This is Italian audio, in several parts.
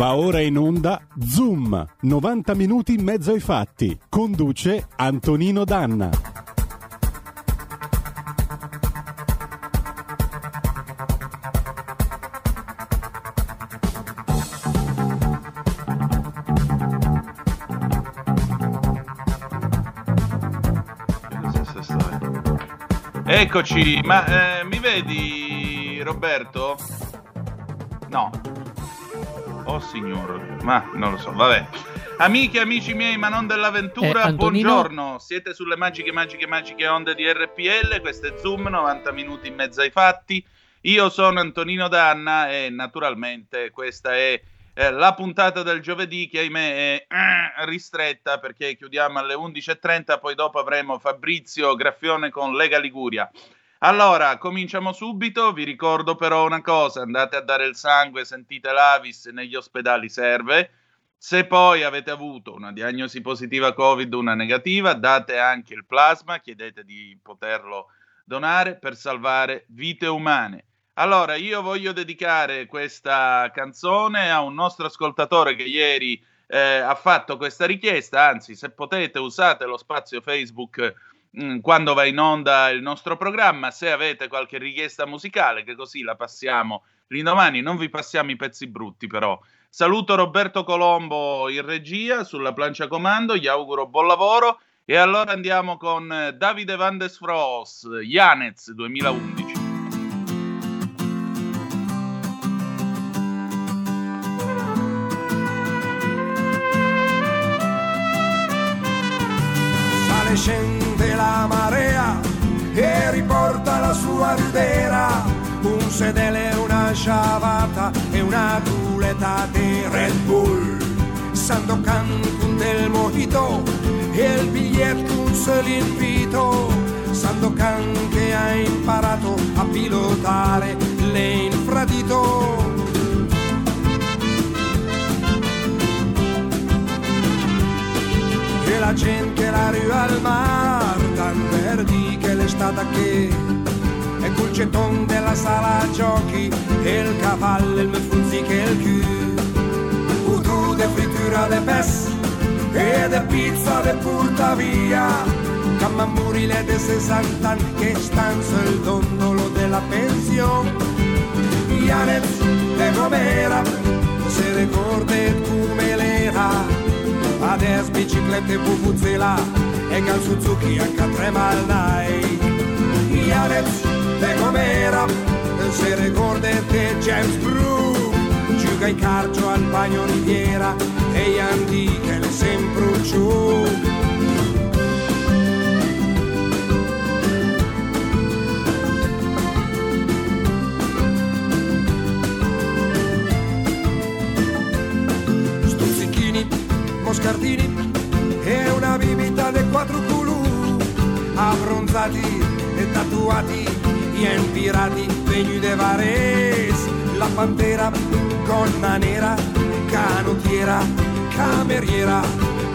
Va ora in onda Zoom, 90 minuti in mezzo ai fatti. Conduce Antonino Danna. Eccoci, ma eh, mi vedi Roberto? No. Oh signor, ma non lo so, vabbè. Amiche e amici miei, ma non dell'avventura, Eh, buongiorno. Siete sulle magiche, magiche, magiche onde di RPL. Questo è Zoom, 90 minuti in mezzo ai fatti. Io sono Antonino Danna e naturalmente questa è eh, la puntata del giovedì che ahimè è eh, ristretta perché chiudiamo alle 11.30, poi dopo avremo Fabrizio Graffione con Lega Liguria. Allora, cominciamo subito. Vi ricordo però una cosa: andate a dare il sangue, sentite l'Avis negli ospedali serve. Se poi avete avuto una diagnosi positiva Covid, una negativa, date anche il plasma, chiedete di poterlo donare per salvare vite umane. Allora, io voglio dedicare questa canzone a un nostro ascoltatore che ieri eh, ha fatto questa richiesta, anzi, se potete usate lo spazio Facebook quando va in onda il nostro programma, se avete qualche richiesta musicale, che così la passiamo l'indomani, non vi passiamo i pezzi brutti però. Saluto Roberto Colombo in regia sulla plancia comando, gli auguro buon lavoro e allora andiamo con eh, Davide Van des Fros, Janez 2011. Sale sedele, una sciavata e una tuleta di Red Bull. Sandokan con del mojito e il biglietto un solo invito. Sandokan che ha imparato a pilotare l'infradito. e la gente la rue al mar tan verdi che l'estate che col ceton della sala giochi e il cavallo il mefuzzi che il cul Udu de fritura de pes e de pizza de porta via Camamburile de 60 anni che stanno sul dondolo della pensione Janez de Gomera se ricorda come l'era Adesso biciclette Vuvuzela e cal Suzuki anche a tre malnai Janez de Gomera se ricorda che James Brew Giuga in carcio al bagno riviera e gli antiche le sempre giù. Stuzzichini, moscardini e una bibita de quattro culù, abbronzati e tatuati, ien pirati, vegni de Vares, la pantera, gonna nera, canottiera, cameriera,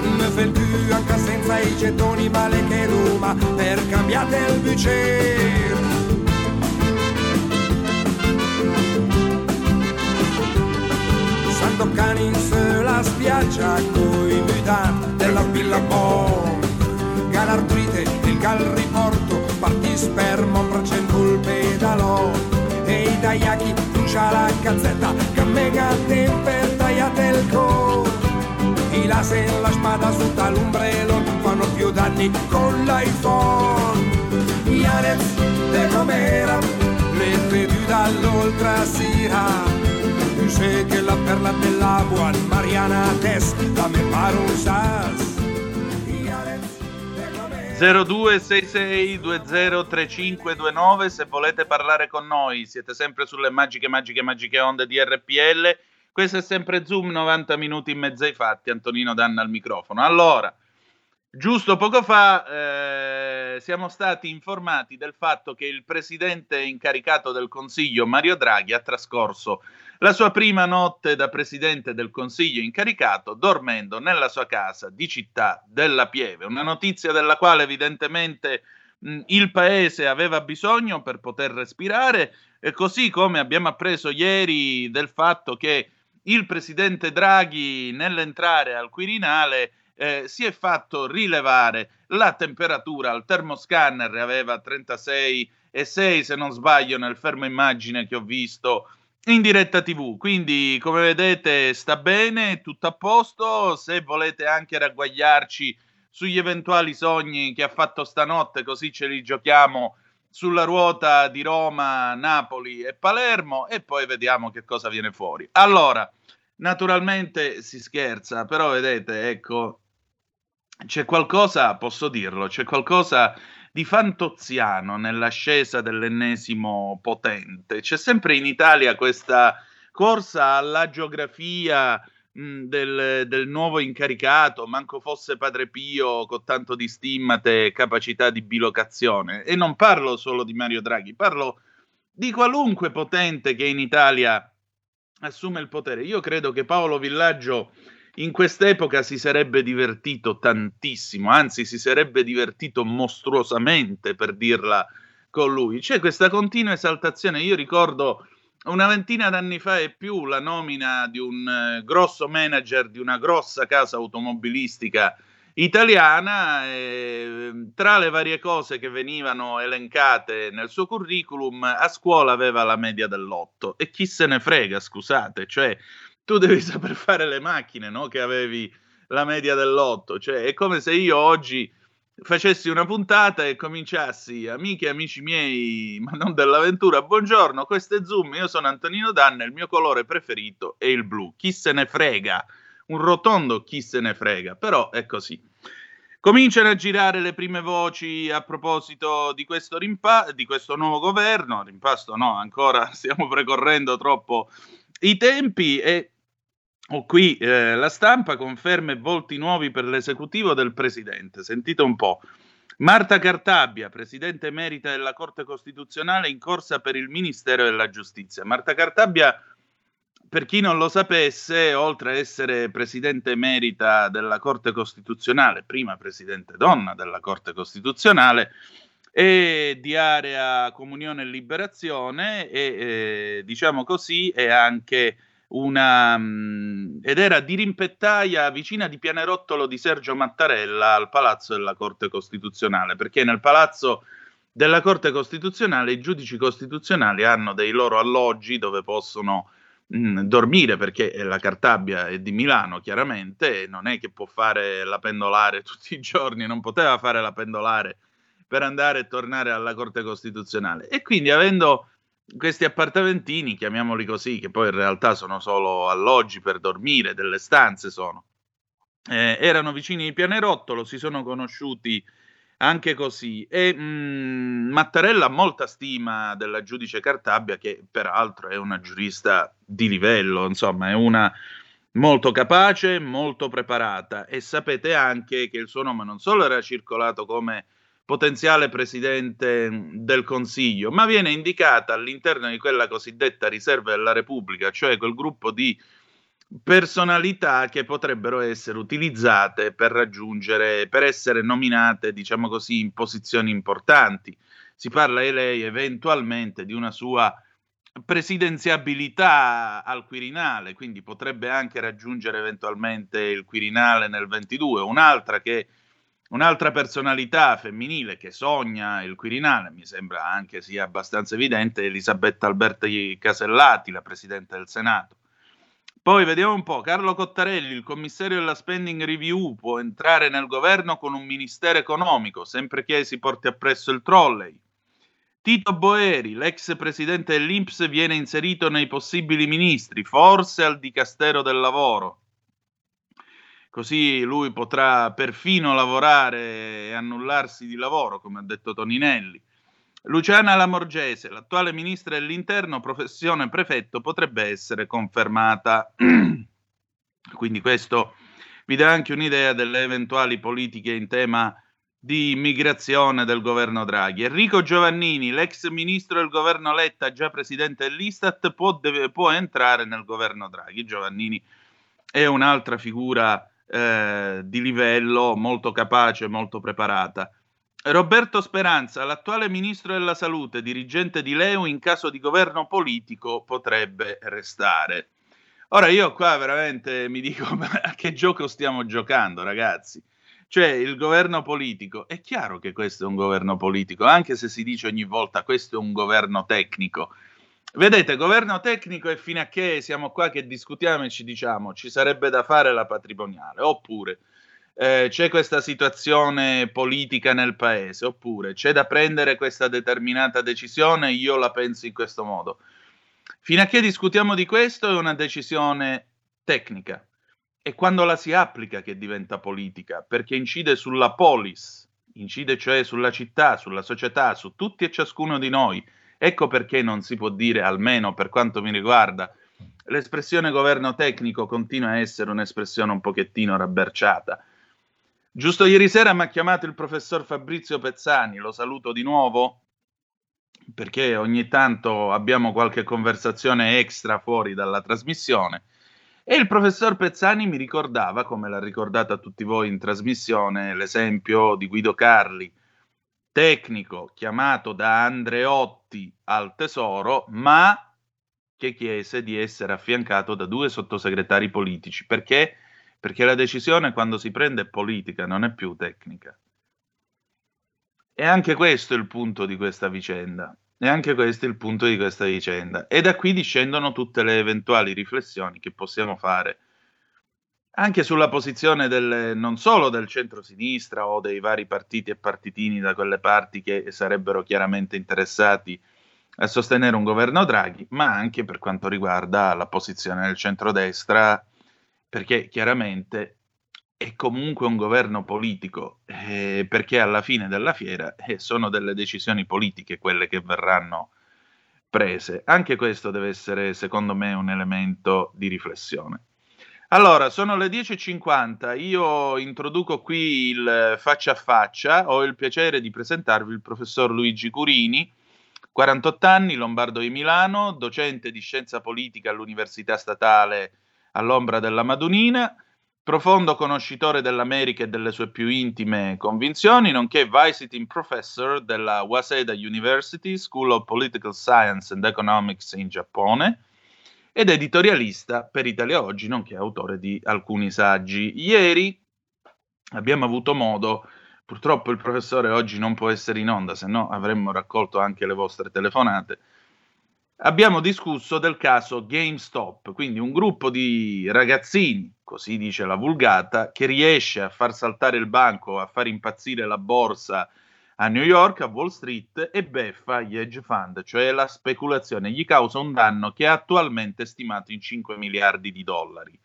me più anche senza i gettoni, vale che Roma, per cambiate il bicer. Sandokan in sulla spiaggia coi mutanti della Billabong Galartrite, il gal riporto, spermo, bracento il pedalò E i daiaki, c'ha la cazzetta, che mega temper tagliate il co I se la spada sotto l'ombrello, fa fanno più danni con l'iPhone. Yanez de comera, le vedu. Tu sais che la perla dell'agua, Mariana Tess, la me pare un sas. 0266203529 se volete parlare con noi siete sempre sulle magiche magiche magiche onde di RPL questo è sempre Zoom 90 minuti in mezzo ai fatti. Antonino Danna al microfono. Allora giusto poco fa eh, siamo stati informati del fatto che il presidente incaricato del Consiglio Mario Draghi ha trascorso la sua prima notte da presidente del Consiglio incaricato dormendo nella sua casa di città della Pieve, una notizia della quale evidentemente mh, il paese aveva bisogno per poter respirare e così come abbiamo appreso ieri del fatto che il presidente Draghi nell'entrare al Quirinale eh, si è fatto rilevare. La temperatura al termoscanner aveva 36,6 se non sbaglio nel fermo immagine che ho visto in diretta TV. Quindi, come vedete, sta bene, tutto a posto. Se volete anche ragguagliarci sugli eventuali sogni che ha fatto stanotte, così ce li giochiamo sulla ruota di Roma, Napoli e Palermo e poi vediamo che cosa viene fuori. Allora, naturalmente si scherza, però vedete, ecco, c'è qualcosa, posso dirlo, c'è qualcosa di fantoziano nell'ascesa dell'ennesimo potente. C'è sempre in Italia questa corsa alla geografia mh, del, del, nuovo incaricato, manco fosse Padre Pio con tanto di stimmate e capacità di bilocazione. E non parlo solo di Mario Draghi, parlo di qualunque potente che in Italia assume il potere. Io credo che Paolo Villaggio in quest'epoca si sarebbe divertito tantissimo, anzi si sarebbe divertito mostruosamente per dirla con lui. C'è questa continua esaltazione. Io ricordo una ventina d'anni fa e più la nomina di un eh, grosso manager di una grossa casa automobilistica italiana. Eh, tra le varie cose che venivano elencate nel suo curriculum, a scuola aveva la media dell'otto. E chi se ne frega, scusate, cioè tu devi saper fare le macchine, no? Che avevi la media dell'otto. Cioè, è come se io oggi facessi una puntata e cominciassi, amiche e amici miei, ma non dell'avventura, buongiorno, questo è Zoom, io sono Antonino Danna, il mio colore preferito è il blu. Chi se ne frega? Un rotondo chi se ne frega, però è così. Cominciano a girare le prime voci a proposito di questo, rimpa- di questo nuovo governo, rimpasto no, ancora stiamo precorrendo troppo i tempi e ho qui eh, la stampa, conferme e volti nuovi per l'esecutivo del presidente. Sentite un po'. Marta Cartabia, presidente emerita della Corte Costituzionale, in corsa per il Ministero della Giustizia. Marta Cartabia, per chi non lo sapesse, oltre ad essere presidente emerita della Corte Costituzionale, prima presidente donna della Corte Costituzionale, è di area Comunione e Liberazione e, eh, diciamo così, è anche una, um, ed era dirimpettaia vicina di Pianerottolo di Sergio Mattarella al Palazzo della Corte Costituzionale, perché nel Palazzo della Corte Costituzionale i giudici costituzionali hanno dei loro alloggi dove possono mh, mm, dormire, perché la Cartabia è di Milano chiaramente, e non è che può fare la pendolare tutti i giorni, non poteva fare la pendolare per andare e tornare alla Corte Costituzionale. E quindi avendo questi appartamentini, chiamiamoli così, che poi in realtà sono solo alloggi per dormire, delle stanze sono, eh, erano vicini di Pianerottolo, si sono conosciuti anche così. E mh, mm, Mattarella ha molta stima della giudice Cartabia, che peraltro è una giurista di livello, insomma, è una molto capace, molto preparata. E sapete anche che il suo nome non solo era circolato come potenziale presidente del Consiglio, ma viene indicata all'interno di quella cosiddetta riserva della Repubblica, cioè quel gruppo di personalità che potrebbero essere utilizzate per raggiungere, per essere nominate, diciamo così, in posizioni importanti. Si parla di lei eventualmente di una sua presidenziabilità al Quirinale, quindi potrebbe anche raggiungere eventualmente il Quirinale nel 22, un'altra che Un'altra personalità femminile che sogna il Quirinale, mi sembra anche sia abbastanza evidente, è Elisabetta Alberti Casellati, la Presidente del Senato. Poi vediamo un po', Carlo Cottarelli, il commissario della spending review può entrare nel governo con un ministero economico, sempre che si porti appresso il trolley. Tito Boeri, l'ex presidente dell'Inps, viene inserito nei possibili ministri, forse al Dicastero del Lavoro. Così lui potrà perfino lavorare e annullarsi di lavoro, come ha detto Toninelli. Luciana Lamorgese, l'attuale ministra dell'interno, professione prefetto, potrebbe essere confermata. Quindi questo vi dà anche un'idea delle eventuali politiche in tema di immigrazione del governo Draghi. Enrico Giovannini, l'ex ministro del governo Letta, già presidente dell'Istat, può, deve, può entrare nel governo Draghi. Giovannini è un'altra figura eh, di livello molto capace, molto preparata. Roberto Speranza, l'attuale ministro della salute, dirigente di Leu, in caso di governo politico potrebbe restare. Ora io qua veramente mi dico a che gioco stiamo giocando, ragazzi? Cioè il governo politico, è chiaro che questo è un governo politico, anche se si dice ogni volta questo è un governo tecnico. Vedete, governo tecnico è fino a che siamo qua che discutiamo e ci diciamo ci sarebbe da fare la patrimoniale, oppure eh, c'è questa situazione politica nel paese, oppure c'è da prendere questa determinata decisione, io la penso in questo modo. Fino a che discutiamo di questo è una decisione tecnica, è quando la si applica che diventa politica, perché incide sulla polis, incide cioè sulla città, sulla società, su tutti e ciascuno di noi. Ecco perché non si può dire, almeno per quanto mi riguarda, l'espressione governo tecnico continua a essere un'espressione un pochettino rabberciata Giusto ieri sera mi ha chiamato il professor Fabrizio Pezzani, lo saluto di nuovo perché ogni tanto abbiamo qualche conversazione extra fuori dalla trasmissione. E il professor Pezzani mi ricordava, come l'ha ricordato a tutti voi in trasmissione, l'esempio di Guido Carli, tecnico chiamato da Andreotti al tesoro, ma che chiese di essere affiancato da due sottosegretari politici, perché perché la decisione quando si prende è politica, non è più tecnica. E anche questo è il punto di questa vicenda. E anche questo è il punto di questa vicenda. E da qui discendono tutte le eventuali riflessioni che possiamo fare anche sulla posizione del, non solo del centro-sinistra o dei vari partiti e partitini da quelle parti che sarebbero chiaramente interessati a sostenere un governo Draghi, ma anche per quanto riguarda la posizione del centrodestra perché chiaramente è comunque un governo politico, eh, perché alla fine della fiera eh, sono delle decisioni politiche quelle che verranno prese. Anche questo deve essere, secondo me, un elemento di riflessione. Allora, sono le 10.50, io introduco qui il faccia a faccia, ho il piacere di presentarvi il professor Luigi Curini, 48 anni, lombardo di Milano, docente di scienza politica all'Università Statale all'ombra della Madunina, profondo conoscitore dell'America e delle sue più intime convinzioni, nonché visiting professor della Waseda University School of Political Science and Economics in Giappone ed editorialista per Italia Oggi, nonché autore di alcuni saggi. Ieri abbiamo avuto modo, purtroppo il professore oggi non può essere in onda, se no avremmo raccolto anche le vostre telefonate, abbiamo discusso del caso GameStop, quindi un gruppo di ragazzini, così dice la vulgata, che riesce a far saltare il banco, a far impazzire la borsa a New York, a Wall Street, e beffa gli hedge fund, cioè la speculazione, gli causa un danno che è attualmente stimato in 5 miliardi di dollari.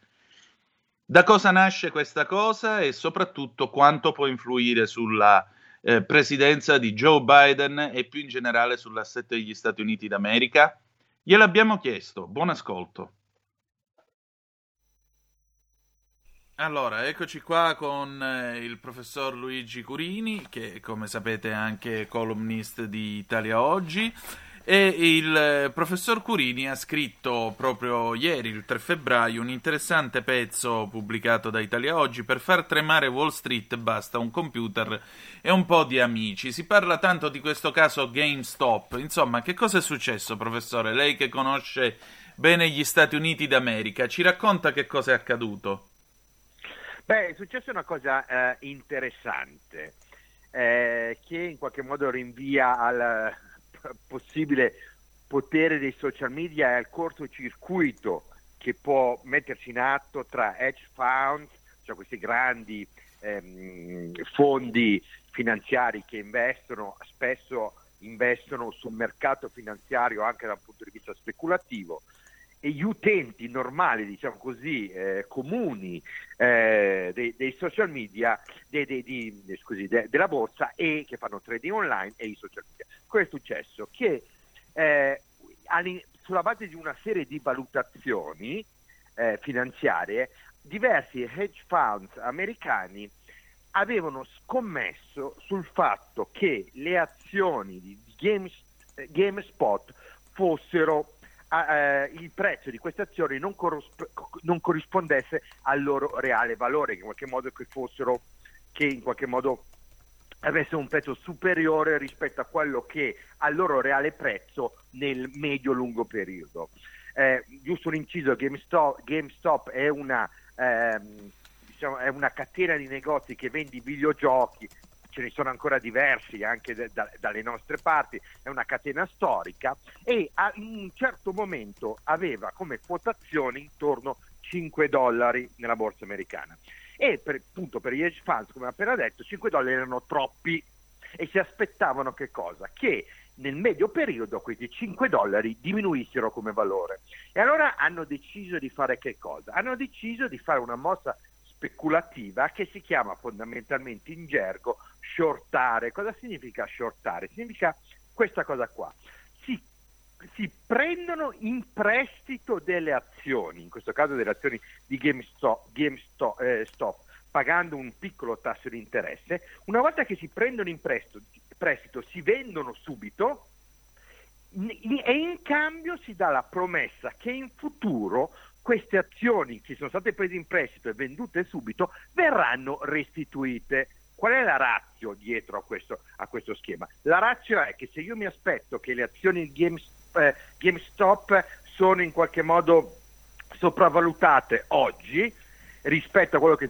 Da cosa nasce questa cosa e soprattutto quanto può influire sulla eh, presidenza di Joe Biden e più in generale sull'assetto degli Stati Uniti d'America? Gliel'abbiamo chiesto. Buon ascolto. Allora, eccoci qua con eh, il professor Luigi Curini, che come sapete è anche columnist di Italia Oggi. E il eh, professor Curini ha scritto proprio ieri, il 3 febbraio, un interessante pezzo pubblicato da Italia Oggi per far tremare Wall Street basta un computer e un po' di amici. Si parla tanto di questo caso GameStop. Insomma, che cosa è successo, professore? Lei che conosce bene gli Stati Uniti d'America, ci racconta che cosa è accaduto? Beh, è successa una cosa eh, interessante eh, che in qualche modo rinvia al possibile potere dei social media e al cortocircuito che può mettersi in atto tra hedge funds, cioè questi grandi ehm, fondi finanziari che investono, spesso investono sul mercato finanziario anche dal punto di vista speculativo e gli utenti normali, diciamo così, eh, comuni eh, dei, dei, social media, dei, dei, di, scusi, de, della borsa e che fanno trading online e i social media. Cosa è successo? Che eh, sulla base di una serie di valutazioni eh, finanziarie, diversi hedge funds americani avevano scommesso sul fatto che le azioni di Games, GameSpot fossero eh, il prezzo di queste azioni non, corrisp- non, corrispondesse al loro reale valore, in qualche modo che fossero che in qualche modo avessero un prezzo superiore rispetto a quello che al loro reale prezzo nel medio-lungo periodo. Eh, giusto un inciso, GameStop, GameStop è una ehm, diciamo, è una catena di negozi che vende videogiochi, ce ne sono ancora diversi anche de, da, dalle nostre parti, è una catena storica e a, un certo momento aveva come quotazione intorno 5 dollari nella borsa americana. E per, appunto per gli hedge funds, come appena detto, 5 dollari erano troppi e si aspettavano che cosa? Che nel medio periodo questi 5 dollari diminuissero come valore. E allora hanno deciso di fare che cosa? Hanno deciso di fare una mossa speculativa che si chiama fondamentalmente in gergo shortare. Cosa significa shortare? Significa questa cosa qua. Si, si prendono in prestito delle azioni, in questo caso delle azioni di GameStop, GameStop eh, Stop, pagando un piccolo tasso di interesse. Una volta che si prendono in prestito, prestito si vendono subito e in cambio si dà la promessa che in futuro queste azioni che sono state prese in prestito e vendute subito verranno restituite. Qual è la razio dietro a questo, a questo schema? La razio è che se io mi aspetto che le azioni di eh, GameStop sono in qualche modo sopravvalutate oggi rispetto a quello che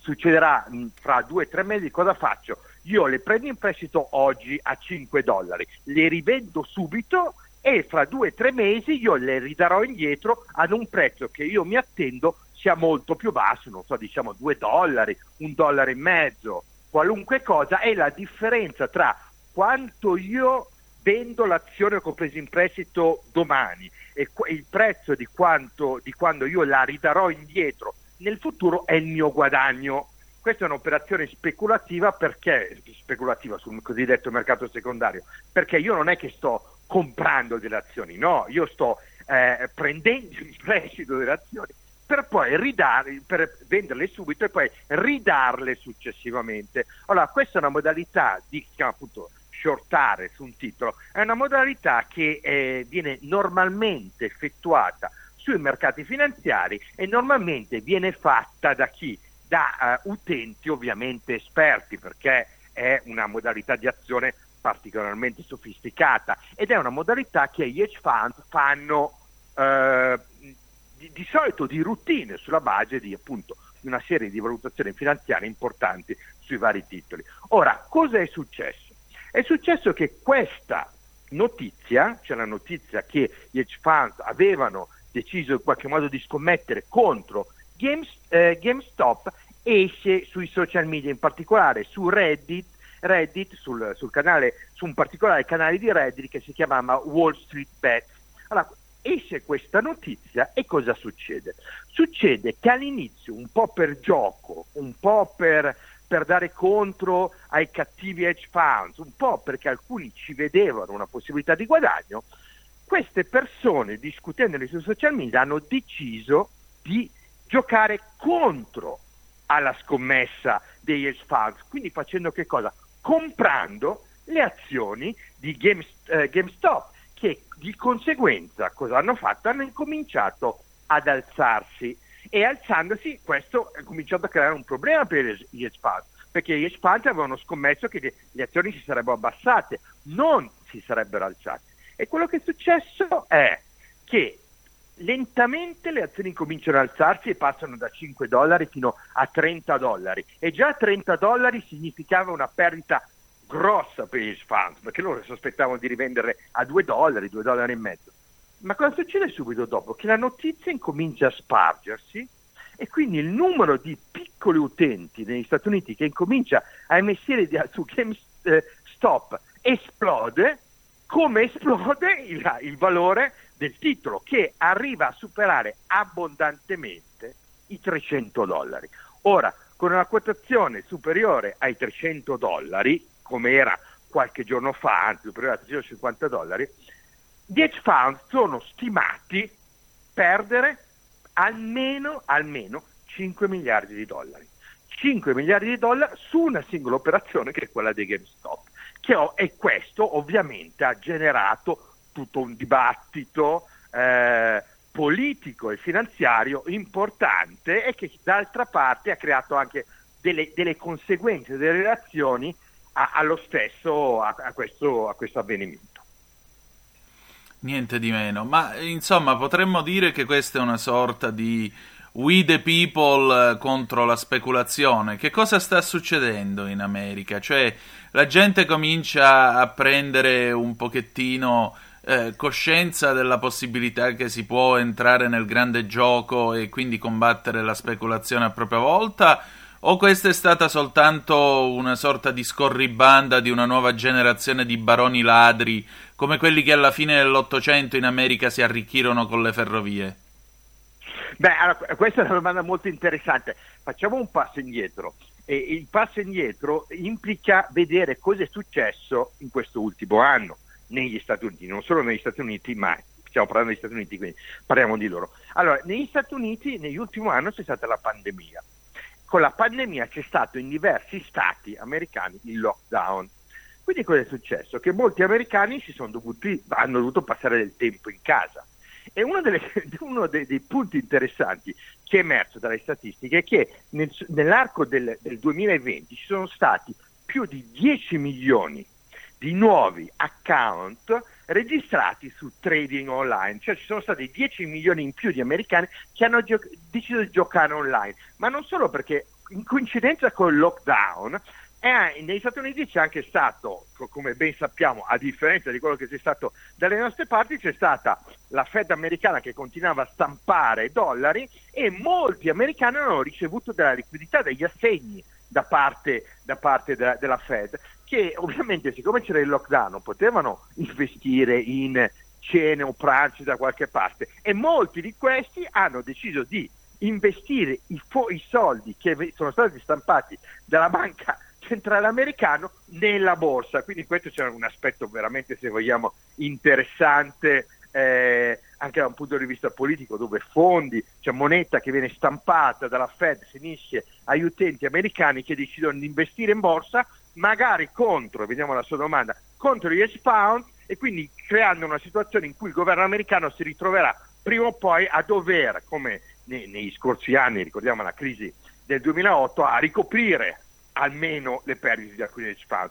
succederà fra due o tre mesi, cosa faccio? Io le prendo in prestito oggi a 5 dollari, le rivendo subito e fra due o tre mesi io le ridarò indietro ad un prezzo che io mi attendo sia molto più basso, non so, diciamo due dollari, un dollaro e mezzo, qualunque cosa, è la differenza tra quanto io vendo l'azione che ho preso in prestito domani e il prezzo di, quanto, di quando io la ridarò indietro nel futuro è il mio guadagno. Questa è un'operazione speculativa perché speculativa sul cosiddetto mercato secondario, perché io non è che sto comprando delle azioni, no, io sto eh, prendendo in prestito delle azioni per poi ridare, per venderle subito e poi ridarle successivamente. Allora, questa è una modalità di, si appunto shortare su un titolo, è una modalità che eh, viene normalmente effettuata sui mercati finanziari e normalmente viene fatta da chi? Da uh, utenti ovviamente esperti perché è una modalità di azione particolarmente sofisticata ed è una modalità che gli hedge fund fanno eh, di, di, solito di routine sulla base di appunto una serie di valutazioni finanziarie importanti sui vari titoli. Ora, cosa è successo? È successo che questa notizia, cioè la notizia che gli hedge funds avevano deciso in qualche modo di scommettere contro Games, eh, GameStop, esce sui social media, in particolare su Reddit Reddit, sul, sul canale, su un particolare canale di Reddit che si chiamava Wall Street Bets. Allora, esce questa notizia e cosa succede? Succede che all'inizio, un po' per gioco, un po' per, per dare contro ai cattivi hedge funds, un po' perché alcuni ci vedevano una possibilità di guadagno, queste persone discutendone sui social media hanno deciso di giocare contro alla scommessa degli hedge funds, quindi facendo che cosa? Comprando le azioni di Game, eh, GameStop che di conseguenza cosa hanno fatto? Hanno incominciato ad alzarsi e alzandosi questo ha cominciato a creare un problema per gli hedge funds perché gli hedge funds avevano scommesso che le azioni si sarebbero abbassate, non si sarebbero alzate. E quello che è successo è che lentamente le azioni cominciano ad alzarsi e passano da 5 dollari fino a 30 dollari e già 30 dollari significava una perdita grossa per gli funds perché loro si aspettavano di rivenderle a 2 dollari, 2 dollari e mezzo. Ma cosa succede subito dopo? Che la notizia incomincia a spargersi e quindi il numero di piccoli utenti negli Stati Uniti che incomincia a investire su GameStop esplode, come esplode il, il valore del titolo che arriva a superare abbondantemente i 300 dollari. Ora, con una quotazione superiore ai 300 dollari, come era qualche giorno fa, anzi superiore a 350 dollari, gli hedge fund sono stimati perdere almeno, almeno 5 miliardi di dollari. 5 miliardi di dollari su una singola operazione che è quella dei GameStop. Che e questo ovviamente ha generato tutto un dibattito eh, politico e finanziario importante e che d'altra parte ha creato anche delle, delle conseguenze, delle reazioni a, allo stesso a, a, questo, a questo avvenimento. Niente di meno, ma insomma potremmo dire che questa è una sorta di We the People contro la speculazione. Che cosa sta succedendo in America? Cioè la gente comincia a prendere un pochettino eh, coscienza della possibilità che si può entrare nel grande gioco e quindi combattere la speculazione a propria volta? O questa è stata soltanto una sorta di scorribanda di una nuova generazione di baroni ladri, come quelli che alla fine dell'Ottocento in America si arricchirono con le ferrovie? Beh, allora, questa è una domanda molto interessante. Facciamo un passo indietro. E il passo indietro implica vedere cosa è successo in questo ultimo anno negli Stati Uniti, non solo negli Stati Uniti, ma stiamo parlando degli Stati Uniti, quindi parliamo di loro. Allora, negli Stati Uniti, negli ultimi anni c'è stata la pandemia con la pandemia c'è stato in diversi stati americani il lockdown. Quindi cosa è successo? Che molti americani dovuti, hanno dovuto passare del tempo in casa. E uno, delle, uno dei, dei, punti interessanti che è emerso dalle statistiche è che nel, nell'arco del, del 2020 ci sono stati più di 10 milioni di nuovi account registrati su trading online, cioè ci sono stati 10 milioni in più di americani che hanno gio- deciso di giocare online, ma non solo perché in coincidenza con il lockdown eh, negli Stati Uniti c'è anche stato, come ben sappiamo, a differenza di quello che c'è stato dalle nostre parti, c'è stata la Fed americana che continuava a stampare dollari e molti americani hanno ricevuto della liquidità, degli assegni da parte, da parte de- della Fed che ovviamente siccome c'era il lockdown potevano investire in cene o pranzi da qualche parte e molti di questi hanno deciso di investire i, fo- i soldi che sono stati stampati dalla banca centrale americana nella borsa. Quindi questo c'è un aspetto veramente, se vogliamo, interessante eh, anche da un punto di vista politico, dove fondi, cioè moneta che viene stampata dalla Fed finisce agli utenti americani che decidono di investire in borsa magari contro, vediamo la sua domanda, contro gli fund e quindi creando una situazione in cui il governo americano si ritroverà prima o poi a dover, come nei, negli scorsi anni, ricordiamo la crisi del 2008, a ricoprire almeno le perdite di alcuni hedge fund.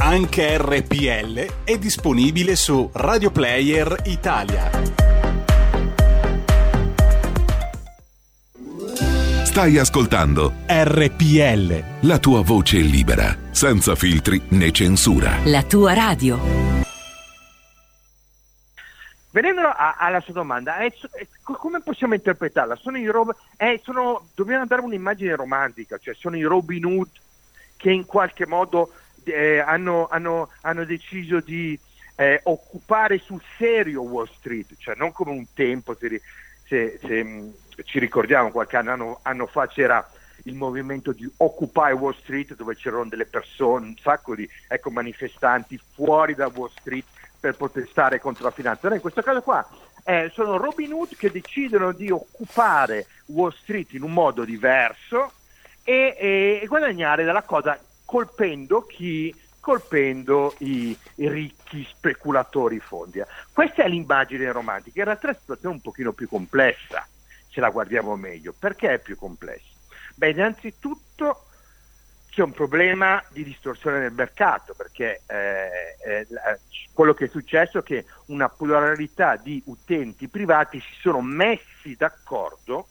Anche RPL è disponibile su Radio Player Italia. Stai ascoltando RPL. La tua voce libera, senza filtri né censura. La tua radio. Venendo a, alla sua domanda, è, è, come possiamo interpretarla? Sono i rob- è, sono, dobbiamo dare un'immagine romantica, cioè sono i Robin Hood che in qualche modo eh, hanno, hanno, hanno, deciso di eh, occupare sul serio Wall Street, cioè non come un tempo, se, se, se mm, ci ricordiamo qualche anno, anno fa c'era il movimento di Occupy Wall Street dove c'erano delle persone, un sacco di ecco, manifestanti fuori da Wall Street per protestare contro la finanza. No, in questo caso qua eh, sono Robin Hood che decidono di occupare Wall Street in un modo diverso e, e, e guadagnare dalla cosa colpendo chi colpendo i, i ricchi speculatori fondi. Questa è l'immagine romantica, in realtà è una situazione un pochino più complessa, se la guardiamo meglio. Perché è più complessa? Beh, innanzitutto c'è un problema di distorsione del mercato, perché eh, eh, quello che è successo è che una pluralità di utenti privati si sono messi d'accordo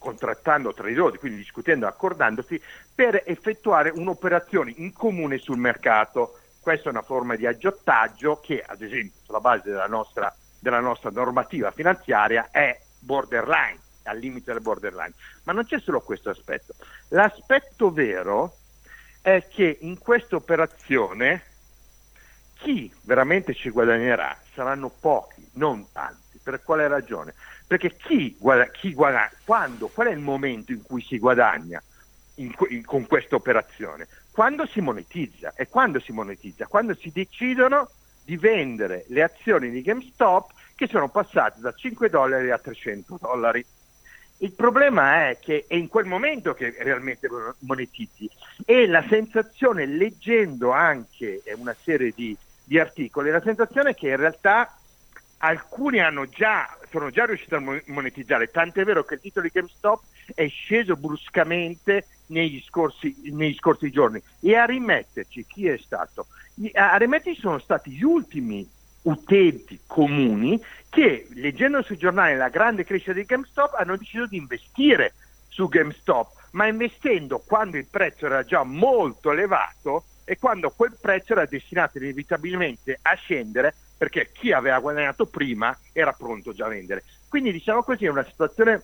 contrattando tra di loro, quindi discutendo accordandosi, per effettuare un'operazione in comune sul mercato. Questa è una forma di aggiottaggio che, ad esempio, sulla base della nostra, della nostra normativa finanziaria è borderline, al limite del borderline. Ma non c'è solo questo aspetto. L'aspetto vero è che in questa operazione chi veramente ci guadagnerà saranno pochi, non tanti. Per quale ragione? Perché chi, guadagna, chi guadagna, quando, qual è il momento in cui si guadagna in, in, con questa operazione? Quando si monetizza. E quando si monetizza? Quando si decidono di vendere le azioni di GameStop che sono passate da 5 dollari a 300 dollari. Il problema è che è in quel momento che realmente monetizzi e la sensazione, leggendo anche una serie di, di articoli, la sensazione è che in realtà alcuni già, sono già riusciti a monetizzare, tant'è vero che il titolo di GameStop è sceso bruscamente negli scorsi, negli scorsi giorni e a rimetterci chi è stato? A rimetterci sono stati gli ultimi utenti comuni che leggendo sui giornali la grande crescita di GameStop hanno deciso di investire su GameStop, ma investendo quando il prezzo era già molto elevato e quando quel prezzo era destinato inevitabilmente a scendere perché chi aveva guadagnato prima era pronto già a vendere. Quindi diciamo così è una situazione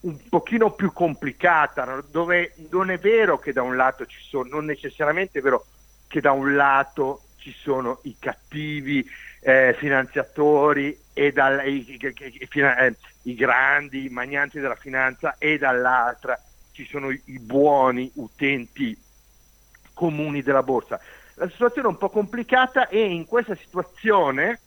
un pochino più complicata, dove non è vero che da un lato ci sono, non necessariamente è vero che da un lato ci sono i cattivi eh, finanziatori e dal, i, i, i, eh, i, grandi magnanti della finanza e dall'altra ci sono i buoni utenti comuni della borsa. La situazione è un po' complicata e in questa situazione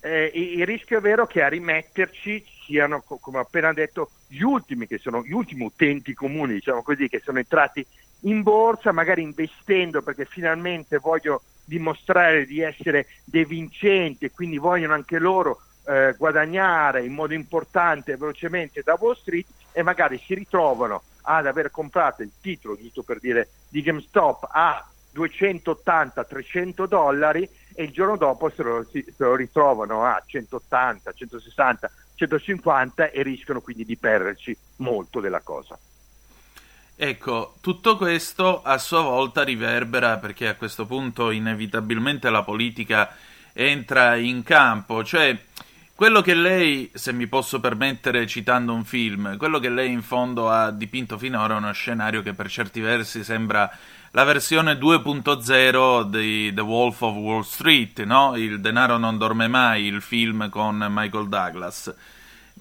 eh, il rischio è vero che a rimetterci siano, come ho appena detto, gli ultimi, che sono gli ultimi utenti comuni, diciamo così, che sono entrati in borsa, magari investendo perché finalmente vogliono dimostrare di essere dei vincenti e quindi vogliono anche loro eh, guadagnare in modo importante e velocemente da Wall Street e magari si ritrovano ad aver comprato il titolo, giusto per dire, di GameStop a 280-300 dollari e il giorno dopo se lo, se lo, ritrovano a 180, 160, 150 e rischiano quindi di perderci molto della cosa. Ecco, tutto questo a sua volta riverbera perché a questo punto inevitabilmente la politica entra in campo, cioè quello che lei, se mi posso permettere citando un film, quello che lei in fondo ha dipinto finora è uno scenario che per certi versi sembra la versione 2.0 di The Wolf of Wall Street, no? Il denaro non dorme mai, il film con Michael Douglas.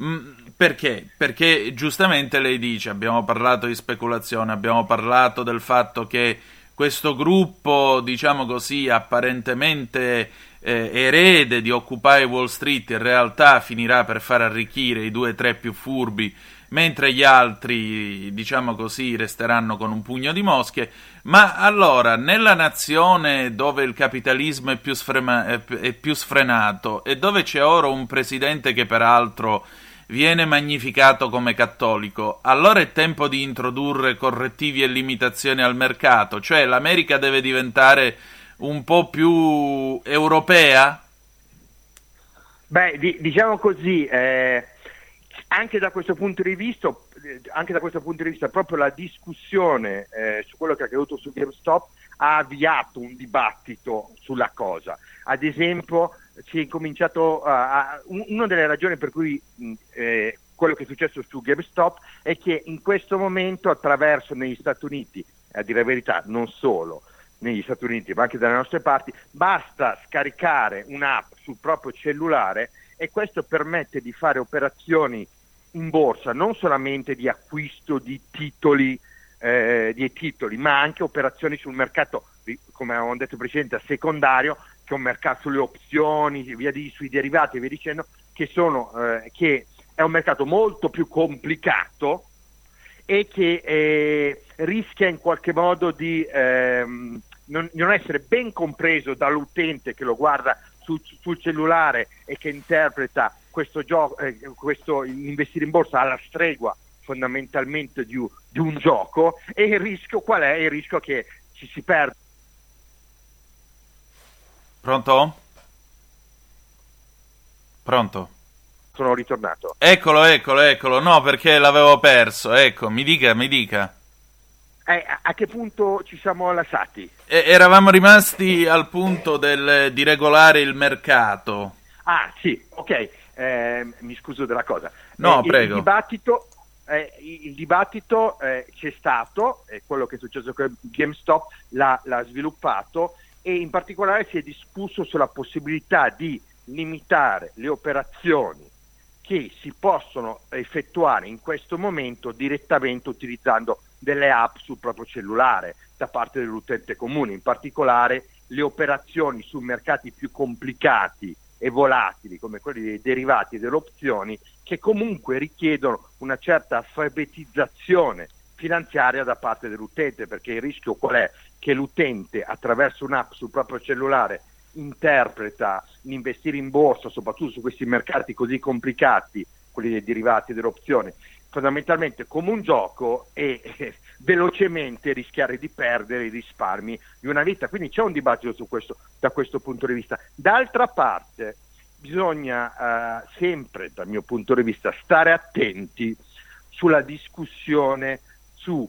Mm, perché? Perché giustamente lei dice, abbiamo parlato di speculazione, abbiamo parlato del fatto che questo gruppo, diciamo così, apparentemente eh, erede di Occupy Wall Street in realtà finirà per far arricchire i due o tre più furbi mentre gli altri, diciamo così, resteranno con un pugno di mosche. Ma allora, nella nazione dove il capitalismo è più, sfrema- è più sfrenato e dove c'è ora un presidente che peraltro viene magnificato come cattolico, allora è tempo di introdurre correttivi e limitazioni al mercato, cioè l'America deve diventare un po' più europea? Beh, di- diciamo così, eh, anche da questo punto di vista, anche da questo punto di vista proprio la discussione eh, su quello che è accaduto su GameStop ha avviato un dibattito sulla cosa. Ad esempio, si è cominciato a, a, una delle ragioni per cui eh, quello che è successo su GameStop è che in questo momento attraverso negli Stati Uniti, a dire la verità, non solo negli Stati Uniti ma anche dalle nostre parti, basta scaricare un'app sul proprio cellulare e questo permette di fare operazioni in borsa non solamente di acquisto di titoli, eh, di titoli ma anche operazioni sul mercato, come avevamo detto precedente, secondario, che è un mercato sulle opzioni, via di, sui derivati e via dicendo, che, sono, eh, che è un mercato molto più complicato e che eh, rischia in qualche modo di, ehm, non, non essere ben compreso dall'utente che lo guarda sul, sul cellulare e che interpreta questo, gioco, eh, questo investire in borsa alla stregua fondamentalmente di, di, un gioco e il rischio qual è? Il rischio che ci si perde. Pronto? Pronto? Sono ritornato. Eccolo, eccolo, eccolo. No, perché l'avevo perso. Ecco, mi dica, mi dica. Eh, a che punto ci siamo lasciati? E- eravamo rimasti al punto del, di regolare il mercato. Ah, sì, ok. Eh, mi scuso della cosa. No, eh, prego. Il dibattito, eh, il dibattito eh, c'è stato, quello che è successo con GameStop l'ha, l'ha sviluppato e in particolare si è discusso sulla possibilità di limitare le operazioni che si possono effettuare in questo momento direttamente utilizzando delle app sul proprio cellulare da parte dell'utente comune, in particolare le operazioni su mercati più complicati e volatili come quelli dei derivati e delle opzioni che comunque richiedono una certa alfabetizzazione finanziaria da parte dell'utente perché il rischio qual è? Che l'utente attraverso un'app sul proprio cellulare interpreta l'investire in borsa, soprattutto su questi mercati così complicati, quelli dei derivati e delle opzioni, fondamentalmente come un gioco e eh, velocemente rischiare di perdere i risparmi di una vita. Quindi c'è un dibattito su questo, da questo punto di vista. D'altra parte bisogna eh, sempre, dal mio punto di vista, stare attenti sulla discussione su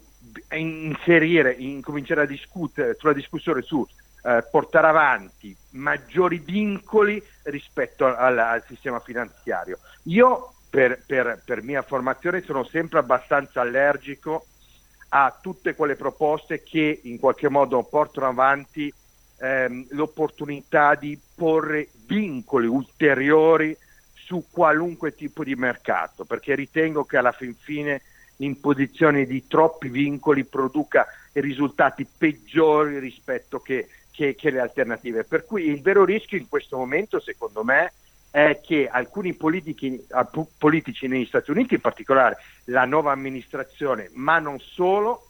inserire, incominciare a discutere sulla discussione su eh, portare avanti maggiori vincoli rispetto al, al sistema finanziario. Io per, per, per, mia formazione sono sempre abbastanza allergico a tutte quelle proposte che in qualche modo portano avanti ehm, l'opportunità di porre vincoli ulteriori su qualunque tipo di mercato, perché ritengo che alla fin fine l'imposizione di troppi vincoli produca risultati peggiori rispetto che che, che le alternative. Per cui il vero rischio in questo momento, secondo me, è che alcuni politici, politici, negli Stati Uniti, in particolare la nuova amministrazione, ma non solo,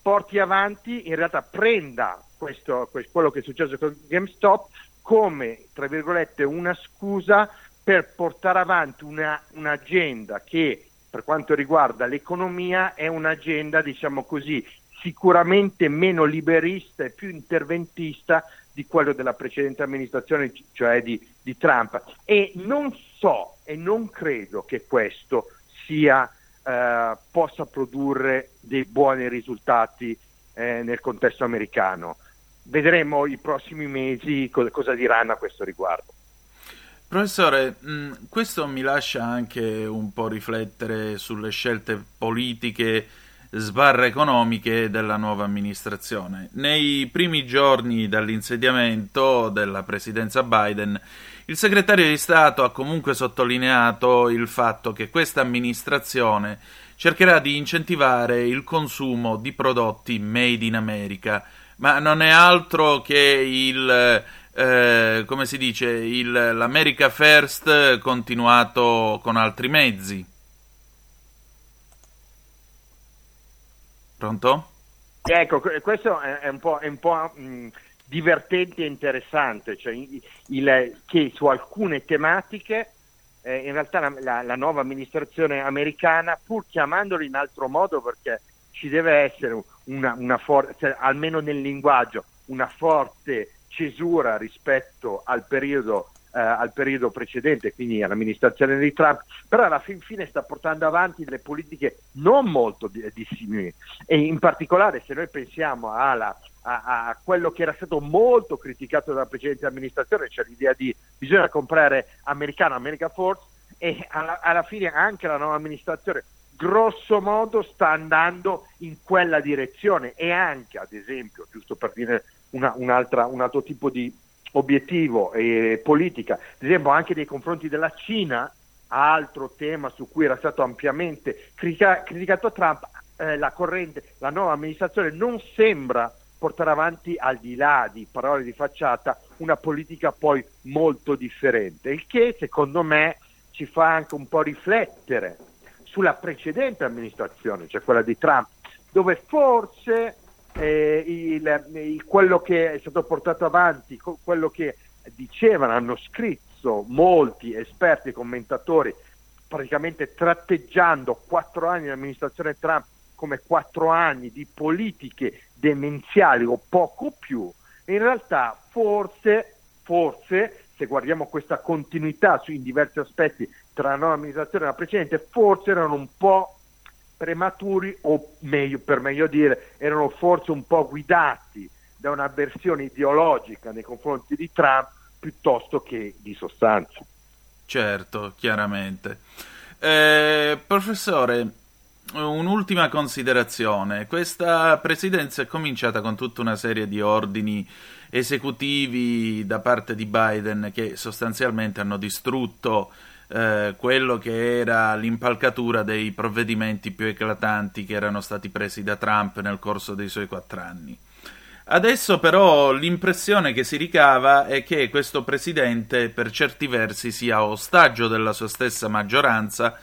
porti avanti, in realtà prenda questo, questo, quello che è successo con GameStop come, tra virgolette, una scusa per portare avanti una, un'agenda che per quanto riguarda l'economia è un'agenda, diciamo così, sicuramente meno liberista e più interventista di quello della precedente amministrazione, cioè di, di Trump. E non so e non credo che questo sia, eh, possa produrre dei buoni risultati eh, nel contesto americano. Vedremo i prossimi mesi cosa, cosa diranno a questo riguardo. Professore, mh, questo mi lascia anche un po' riflettere sulle scelte politiche sbarre economiche della nuova amministrazione. Nei primi giorni dall'insediamento della presidenza Biden, il segretario di Stato ha comunque sottolineato il fatto che questa amministrazione cercherà di incentivare il consumo di prodotti made in America, ma non è altro che il eh, come si dice, il, l'America First continuato con altri mezzi. Pronto? Ecco, questo è un po', è un po' divertente e interessante, cioè il, che su alcune tematiche eh, in realtà la, la, la, nuova amministrazione americana, pur chiamandolo in altro modo perché ci deve essere una, una forte, cioè, almeno nel linguaggio, una forte cesura rispetto al periodo eh, al periodo precedente, quindi all'amministrazione di Trump, però alla fin fine sta portando avanti delle politiche non molto dissimili. E in particolare se noi pensiamo alla, a, quello che era stato molto criticato dalla precedente amministrazione, cioè l'idea di bisogna comprare americano, America Force e alla, alla fine anche la nuova amministrazione grosso modo sta andando in quella direzione. E anche ad esempio, giusto per dire una, un altro tipo di obiettivo e politica, ad esempio anche nei confronti della Cina, altro tema su cui era stato ampiamente critica- criticato Trump, eh, la corrente, la nuova amministrazione non sembra portare avanti al di là di parole di facciata una politica poi molto differente, il che secondo me ci fa anche un po' riflettere sulla precedente amministrazione, cioè quella di Trump, dove forse eh, il, il, quello che è stato portato avanti, quello che dicevano, hanno scritto molti esperti e commentatori, praticamente tratteggiando quattro anni di amministrazione Trump come quattro anni di politiche demenziali o poco più, in realtà forse, forse se guardiamo questa continuità in diversi aspetti tra la nuova amministrazione e la precedente, forse erano un po' prematuri o meglio, per meglio dire, erano forse un po' guidati da una versione ideologica nei confronti di Trump piuttosto che di sostanza. Certo, chiaramente. Eh, professore, un'ultima considerazione. Questa presidenza è cominciata con tutta una serie di ordini esecutivi da parte di Biden che sostanzialmente hanno distrutto eh, quello che era l'impalcatura dei provvedimenti più eclatanti che erano stati presi da Trump nel corso dei suoi quattro anni. Adesso però l'impressione che si ricava è che questo presidente per certi versi sia ostaggio della sua stessa maggioranza,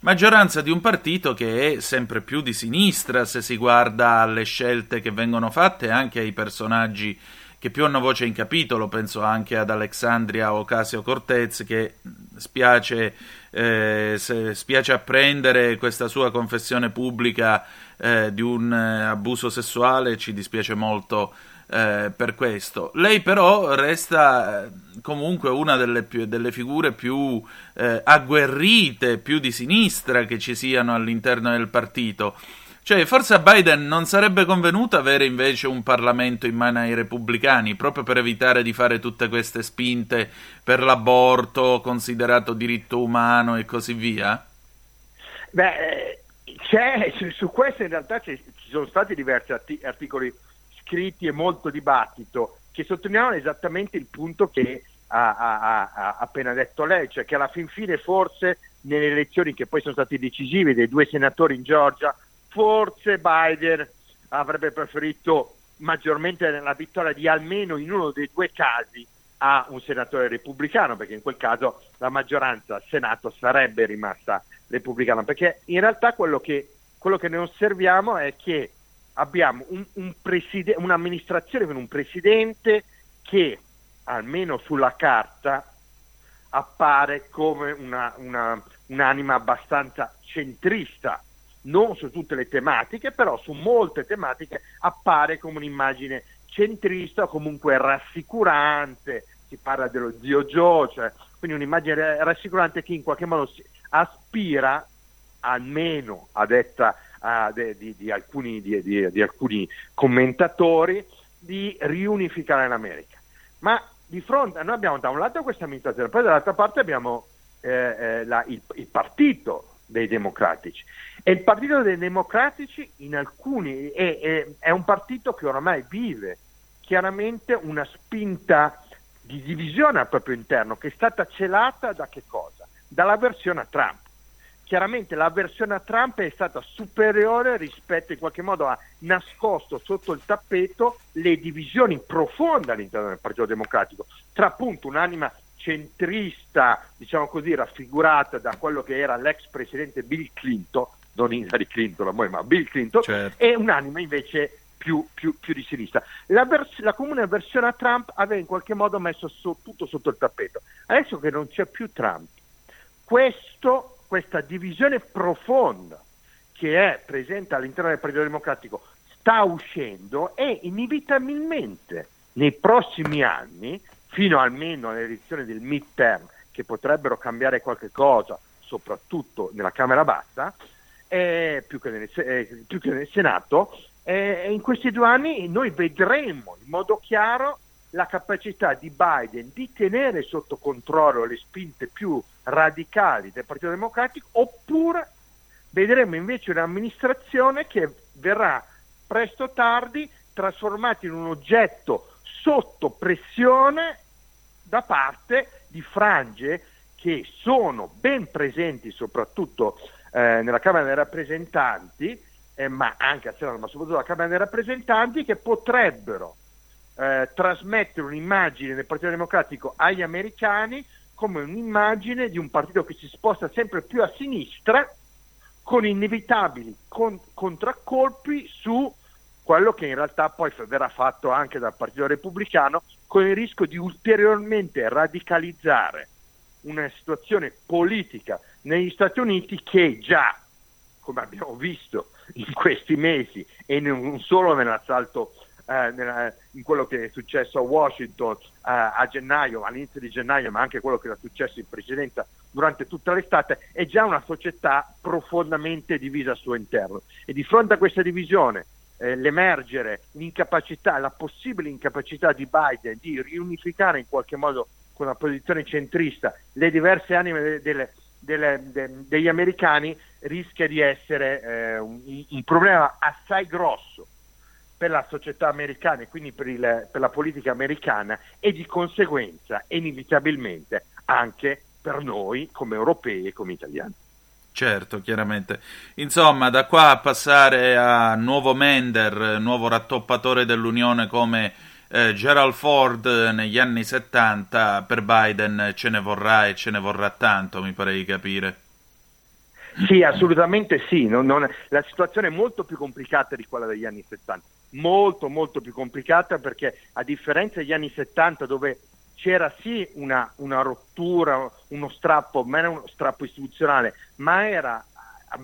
maggioranza di un partito che è sempre più di sinistra se si guarda alle scelte che vengono fatte anche ai personaggi che più hanno voce in capitolo, penso anche ad Alexandria Ocasio Cortez, che spiace, eh, spiace apprendere questa sua confessione pubblica eh, di un eh, abuso sessuale, ci dispiace molto eh, per questo. Lei però resta eh, comunque una delle, più, delle figure più eh, agguerrite, più di sinistra che ci siano all'interno del partito. Cioè, forse a Biden non sarebbe convenuto avere invece un Parlamento in mano ai repubblicani, proprio per evitare di fare tutte queste spinte per l'aborto considerato diritto umano e così via? Beh, su, su questo in realtà ci sono stati diversi articoli scritti e molto dibattito che sottolineavano esattamente il punto che ha, ha, ha, appena detto lei, cioè che alla fin fine forse nelle elezioni che poi sono state decisive dei due senatori in Georgia forse Biden avrebbe preferito maggiormente la vittoria di almeno in uno dei due casi a un senatore repubblicano, perché in quel caso la maggioranza al Senato sarebbe rimasta repubblicana, perché in realtà quello che, quello che ne osserviamo è che abbiamo un, un preside- un'amministrazione con un presidente che almeno sulla carta appare come una, una, un'anima abbastanza centrista non su tutte le tematiche, però su molte tematiche appare come un'immagine centrista comunque rassicurante, si parla dello zio Joe, cioè, quindi un'immagine rassicurante che in qualche modo aspira, almeno a detta uh, de, di, di, alcuni, di, di, alcuni, commentatori, di riunificare l'America. Ma di fronte noi abbiamo da un lato questa amministrazione, poi dall'altra parte abbiamo eh, eh, la, il, il partito dei democratici. E il Partito dei Democratici in alcuni è, è, è, un partito che oramai vive chiaramente una spinta di divisione al proprio interno che è stata celata da che cosa? Dall'avversione a Trump. Chiaramente l'avversione a Trump è stata superiore rispetto in qualche modo a nascosto sotto il tappeto le divisioni profonde all'interno del Partito Democratico tra appunto un'anima centrista, diciamo così, raffigurata da quello che era l'ex presidente Bill Clinton, non Hillary Clinton, ma Bill Clinton, certo. e un'anima invece più, più, più di sinistra. La, vers- la, comune avversione a Trump aveva in qualche modo messo so- tutto sotto il tappeto. Adesso che non c'è più Trump, questo, questa divisione profonda che è presente all'interno del Partito Democratico sta uscendo e inevitabilmente nei prossimi anni fino almeno alle elezioni del midterm che potrebbero cambiare qualche cosa, soprattutto nella Camera Bassa, eh, più, che nel, eh, più, che nel, Senato, eh, in questi due anni noi vedremo in modo chiaro la capacità di Biden di tenere sotto controllo le spinte più radicali del Partito Democratico oppure vedremo invece un'amministrazione che verrà presto o tardi trasformata in un oggetto sotto pressione da parte di frange che sono ben presenti soprattutto eh, nella Camera dei rappresentanti, eh, ma anche al Senato, ma soprattutto alla Camera dei rappresentanti, che potrebbero eh, trasmettere un'immagine del Partito Democratico agli americani come un'immagine di un partito che si sposta sempre più a sinistra con inevitabili con- contraccolpi su quello che in realtà poi verrà fatto anche dal Partito Repubblicano con il rischio di ulteriormente radicalizzare una situazione politica negli Stati Uniti che già, come abbiamo visto in questi mesi e non solo nell'assalto eh, nella, in quello che è successo a Washington eh, a gennaio, all'inizio di gennaio, ma anche quello che era successo in precedenza durante tutta l'estate, è già una società profondamente divisa al suo interno. E di fronte a questa divisione, eh, l'emergere, l'incapacità, la possibile incapacità di Biden di riunificare in qualche modo con una posizione centrista le diverse anime delle, delle, delle, de, degli americani rischia di essere eh, un, un problema assai grosso per la società americana e quindi per, il, per, la politica americana e di conseguenza inevitabilmente anche per noi come europei e come italiani. Certo, chiaramente. Insomma, da qua a passare a nuovo Mender, nuovo rattoppatore dell'Unione come eh, Gerald Ford negli anni 70, per Biden ce ne vorrà e ce ne vorrà tanto, mi pare di capire. Sì, assolutamente sì. Non, non, la situazione è molto più complicata di quella degli anni 70. Molto, molto più complicata perché a differenza degli anni 70 dove c'era sì una, una rottura, uno strappo, ma era uno strappo istituzionale, ma, era,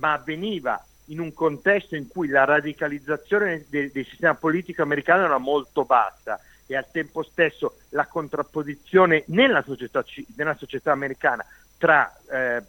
ma avveniva in un contesto in cui la radicalizzazione del, del sistema politico americano era molto bassa e al tempo stesso la contrapposizione nella società, nella società americana tra eh,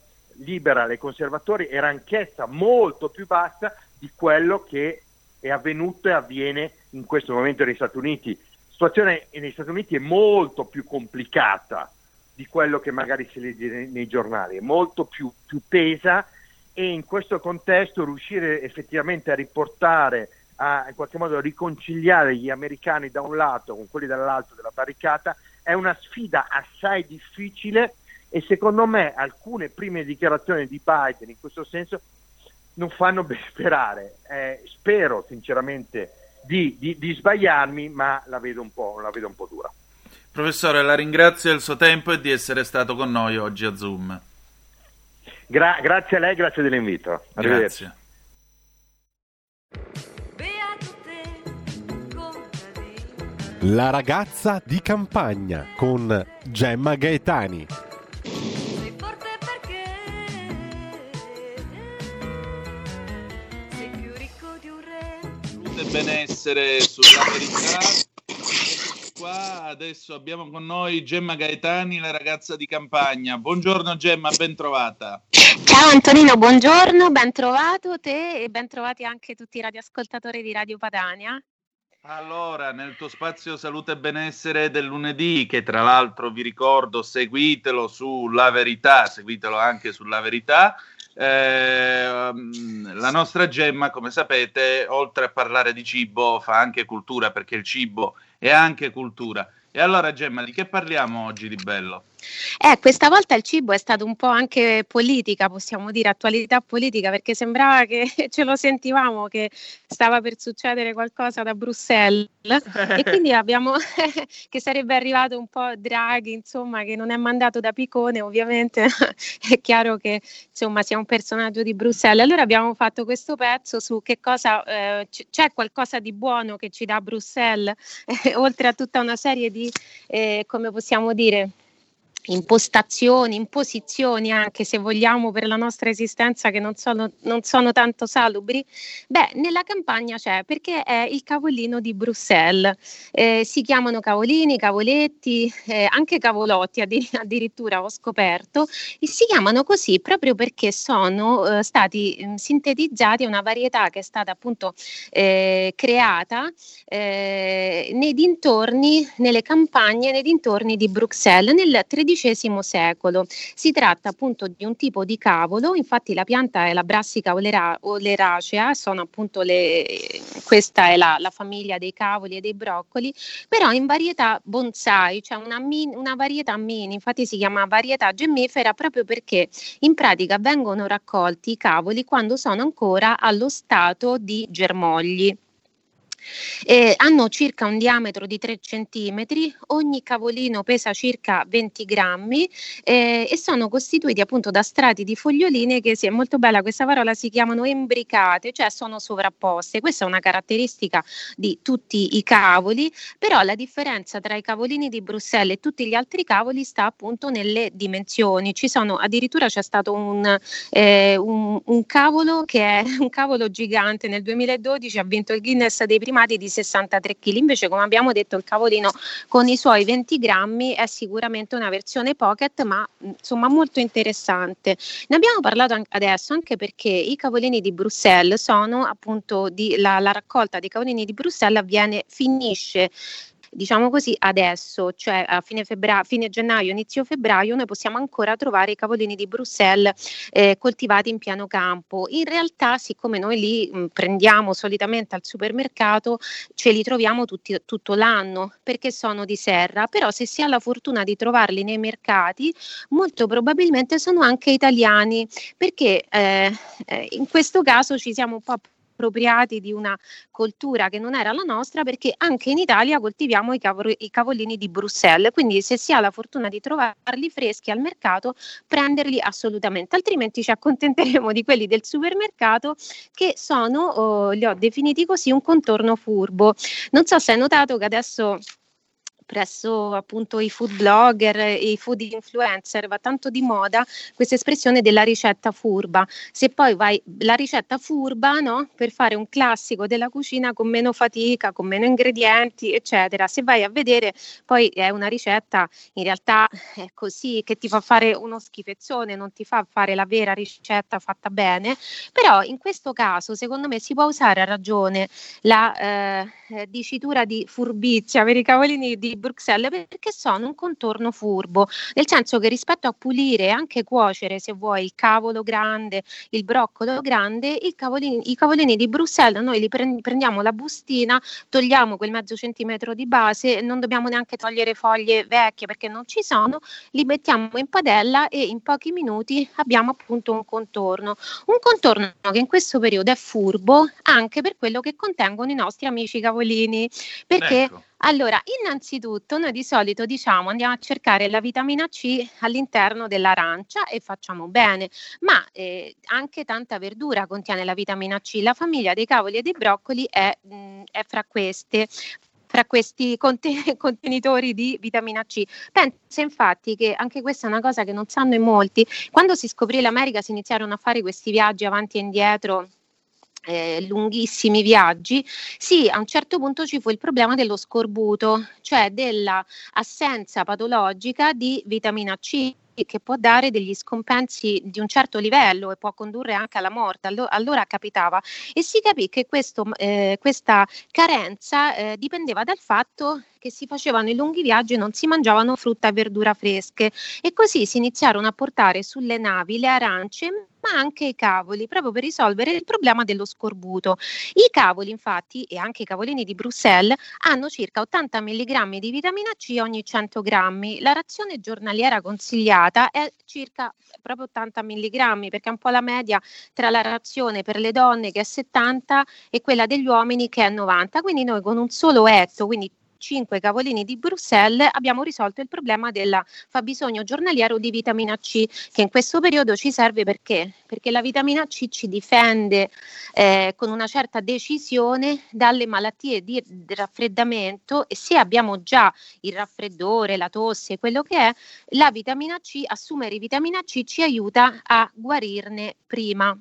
liberal e conservatori era anch'essa molto più bassa di quello che è avvenuto e avviene in questo momento negli Stati Uniti. Situazione negli Stati Uniti è molto più complicata di quello che magari si legge nei, nei giornali, è molto più, più tesa e in questo contesto riuscire effettivamente a riportare, a in qualche modo riconciliare gli americani da un lato con quelli dall'altro della barricata è una sfida assai difficile e secondo me alcune prime dichiarazioni di Biden in questo senso non fanno ben sperare. Eh, spero sinceramente di, di, di sbagliarmi, ma la vedo, la vedo un po' dura. Professore, la ringrazio del suo tempo e di essere stato con noi oggi a Zoom. Gra- grazie a lei, grazie dell'invito. Arrivederci. Grazie. La ragazza di campagna con Gemma Gaetani. benessere sulla verità. Qua adesso abbiamo con noi Gemma Gaetani, la ragazza di campagna. Buongiorno Gemma, ben trovata. Ciao Antonino, buongiorno, ben trovato te e ben trovati anche tutti i radioascoltatori di Radio Padania. Allora, nel tuo spazio salute e benessere del lunedì, che tra l'altro vi ricordo, seguitelo sulla verità, seguitelo anche sulla verità, eh, la nostra Gemma, come sapete, oltre a parlare di cibo, fa anche cultura perché il cibo è anche cultura. E allora Gemma, di che parliamo oggi di bello? Eh, questa volta il cibo è stato un po' anche politica, possiamo dire, attualità politica, perché sembrava che ce lo sentivamo che stava per succedere qualcosa da Bruxelles e quindi abbiamo che sarebbe arrivato un po' Draghi, insomma, che non è mandato da Picone, ovviamente è chiaro che insomma sia un personaggio di Bruxelles. Allora abbiamo fatto questo pezzo su che cosa eh, c- c'è qualcosa di buono che ci dà Bruxelles, oltre a tutta una serie di eh, come possiamo dire impostazioni, imposizioni anche se vogliamo per la nostra esistenza che non sono, non sono tanto salubri, beh nella campagna c'è perché è il cavolino di Bruxelles, eh, si chiamano cavolini, cavoletti, eh, anche cavolotti addirittura ho scoperto, e si chiamano così proprio perché sono eh, stati mh, sintetizzati una varietà che è stata appunto eh, creata eh, nei dintorni, nelle campagne, nei dintorni di Bruxelles nel 13 XII secolo. Si tratta appunto di un tipo di cavolo, infatti la pianta è la brassica olera- oleracea, sono appunto le, questa è la, la, famiglia dei cavoli e dei broccoli, però in varietà bonsai, cioè una, min, una varietà mini, infatti si chiama varietà gemmifera proprio perché in pratica vengono raccolti i cavoli quando sono ancora allo stato di germogli. Eh, hanno circa un diametro di 3 cm, ogni cavolino pesa circa 20 grammi eh, e sono costituiti appunto da strati di foglioline che sì, è molto bella questa parola, si chiamano embricate, cioè sono sovrapposte. Questa è una caratteristica di tutti i cavoli, però la differenza tra i cavolini di Bruxelles e tutti gli altri cavoli sta appunto nelle dimensioni. Ci sono addirittura c'è stato un, eh, un, un cavolo che è un cavolo gigante nel 2012 ha vinto il Guinness dei primati di 63 kg. Invece, come abbiamo detto, il cavolino con i suoi 20 grammi è sicuramente una versione pocket, ma insomma molto interessante. Ne abbiamo parlato adesso anche perché i cavolini di Bruxelles sono appunto di, la, la raccolta dei cavolini di Bruxelles avviene, finisce diciamo così, adesso, cioè a fine, febbra- fine gennaio, inizio febbraio, noi possiamo ancora trovare i cavolini di Bruxelles eh, coltivati in piano campo. In realtà, siccome noi li mh, prendiamo solitamente al supermercato, ce li troviamo tutti, tutto l'anno perché sono di serra, però se si ha la fortuna di trovarli nei mercati, molto probabilmente sono anche italiani, perché eh, eh, in questo caso ci siamo un po' appropriati di una coltura che non era la nostra perché anche in Italia coltiviamo i, cavoli, i cavolini di Bruxelles, quindi se si ha la fortuna di trovarli freschi al mercato, prenderli assolutamente, altrimenti ci accontenteremo di quelli del supermercato che sono, oh, li ho definiti così, un contorno furbo. Non so se hai notato che adesso presso appunto i food blogger e i food influencer va tanto di moda questa espressione della ricetta furba. Se poi vai la ricetta furba, no, per fare un classico della cucina con meno fatica, con meno ingredienti, eccetera. Se vai a vedere poi è una ricetta in realtà è così che ti fa fare uno schifezzone, non ti fa fare la vera ricetta fatta bene, però in questo caso secondo me si può usare a ragione la eh, dicitura di furbizia per i cavolini di Bruxelles perché sono un contorno furbo, nel senso che rispetto a pulire e anche cuocere, se vuoi, il cavolo grande, il broccolo grande, cavolini, i cavolini di Bruxelles noi li prendiamo la bustina, togliamo quel mezzo centimetro di base, non dobbiamo neanche togliere foglie vecchie perché non ci sono, li mettiamo in padella e in pochi minuti abbiamo appunto un contorno. Un contorno che in questo periodo è furbo anche per quello che contengono i nostri amici cavolini, perché ecco allora, innanzitutto noi di solito diciamo andiamo a cercare la vitamina C all'interno dell'arancia e facciamo bene, ma eh, anche tanta verdura contiene la vitamina C. La famiglia dei cavoli e dei broccoli è, mh, mm, è fra queste fra questi conten- contenitori di vitamina C. Penso infatti che anche questa è una cosa che non sanno in molti. Quando si scoprì l'America si iniziarono a fare questi viaggi avanti e indietro eh, lunghissimi viaggi, sì, a un certo punto ci fu il problema dello scorbuto, cioè dell'assenza patologica di vitamina C che può dare degli scompensi di un certo livello e può condurre anche alla morte. Allo- allora capitava e si capì che questo, eh, questa carenza eh, dipendeva dal fatto che si facevano i lunghi viaggi e non si mangiavano frutta e verdura fresche e così si iniziarono a portare sulle navi le arance ma anche i cavoli, proprio per risolvere il problema dello scorbuto. I cavoli, infatti, e anche i cavolini di Bruxelles, hanno circa 80 mg di vitamina C ogni 100 grammi. La razione giornaliera consigliata è circa proprio 80 mg, perché è un po' la media tra la razione per le donne che è 70 e quella degli uomini che è 90. Quindi noi con un solo etto, quindi 5 cavolini di Bruxelles abbiamo risolto il problema del fabbisogno giornaliero di vitamina C che in questo periodo ci serve perché? Perché la vitamina C ci difende eh, con una certa decisione dalle malattie di raffreddamento e se abbiamo già il raffreddore, la tosse, quello che è, la vitamina C, assumere vitamina C ci aiuta a guarirne prima.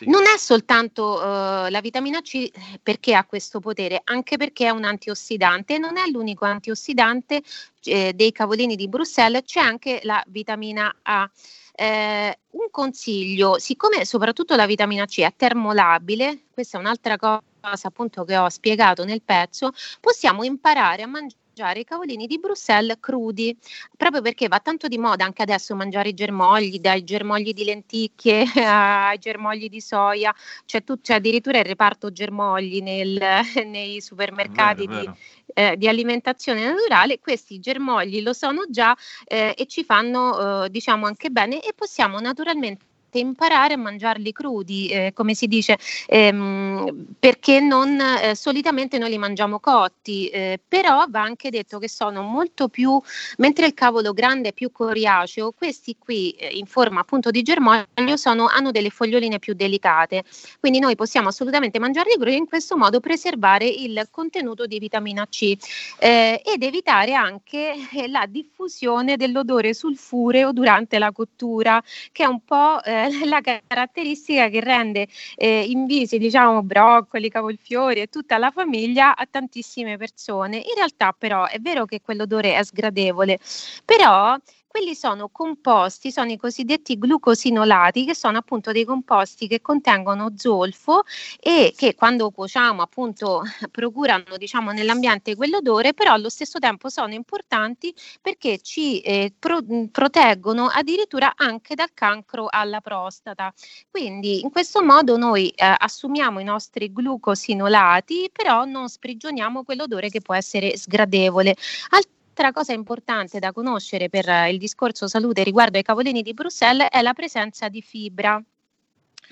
Non è soltanto uh, la vitamina C perché ha questo potere, anche perché è un antiossidante, non è l'unico antiossidante eh, dei cavolini di Bruxelles, c'è anche la vitamina A. Eh, un consiglio, siccome soprattutto la vitamina C è termolabile, questa è un'altra cosa appunto che ho spiegato nel pezzo, possiamo imparare a mangiare i cavolini di Bruxelles crudi, proprio perché va tanto di moda anche adesso mangiare i germogli, dai germogli di lenticchie ai germogli di soia, c'è, tu, c'è addirittura il reparto germogli nel, nei supermercati vero, di, eh, di, alimentazione naturale, questi germogli lo sono già eh, e ci fanno eh, diciamo anche bene e possiamo naturalmente semplicemente imparare a mangiarli crudi, eh, come si dice, ehm, perché non eh, solitamente noi li mangiamo cotti, eh, però va anche detto che sono molto più, mentre il cavolo grande è più coriaceo, questi qui eh, in forma appunto di germoglio sono, hanno delle foglioline più delicate, quindi noi possiamo assolutamente mangiarli crudi e in questo modo preservare il contenuto di vitamina C eh, ed evitare anche eh, la diffusione dell'odore sulfureo durante la cottura, che è un po' eh, la caratteristica che rende eh, invisi, diciamo, broccoli, cavolfiori e tutta la famiglia a tantissime persone. In realtà però è vero che quell'odore è sgradevole, però quelli sono composti, sono i cosiddetti glucosinolati, che sono appunto dei composti che contengono zolfo e che quando cuociamo appunto procurano diciamo nell'ambiente quell'odore, però allo stesso tempo sono importanti perché ci eh, pro- proteggono addirittura anche dal cancro alla prostata. Quindi in questo modo noi eh, assumiamo i nostri glucosinolati, però non sprigioniamo quell'odore che può essere sgradevole. Alt- Altra cosa importante da conoscere per il discorso salute riguardo ai cavolini di Bruxelles è la presenza di fibra.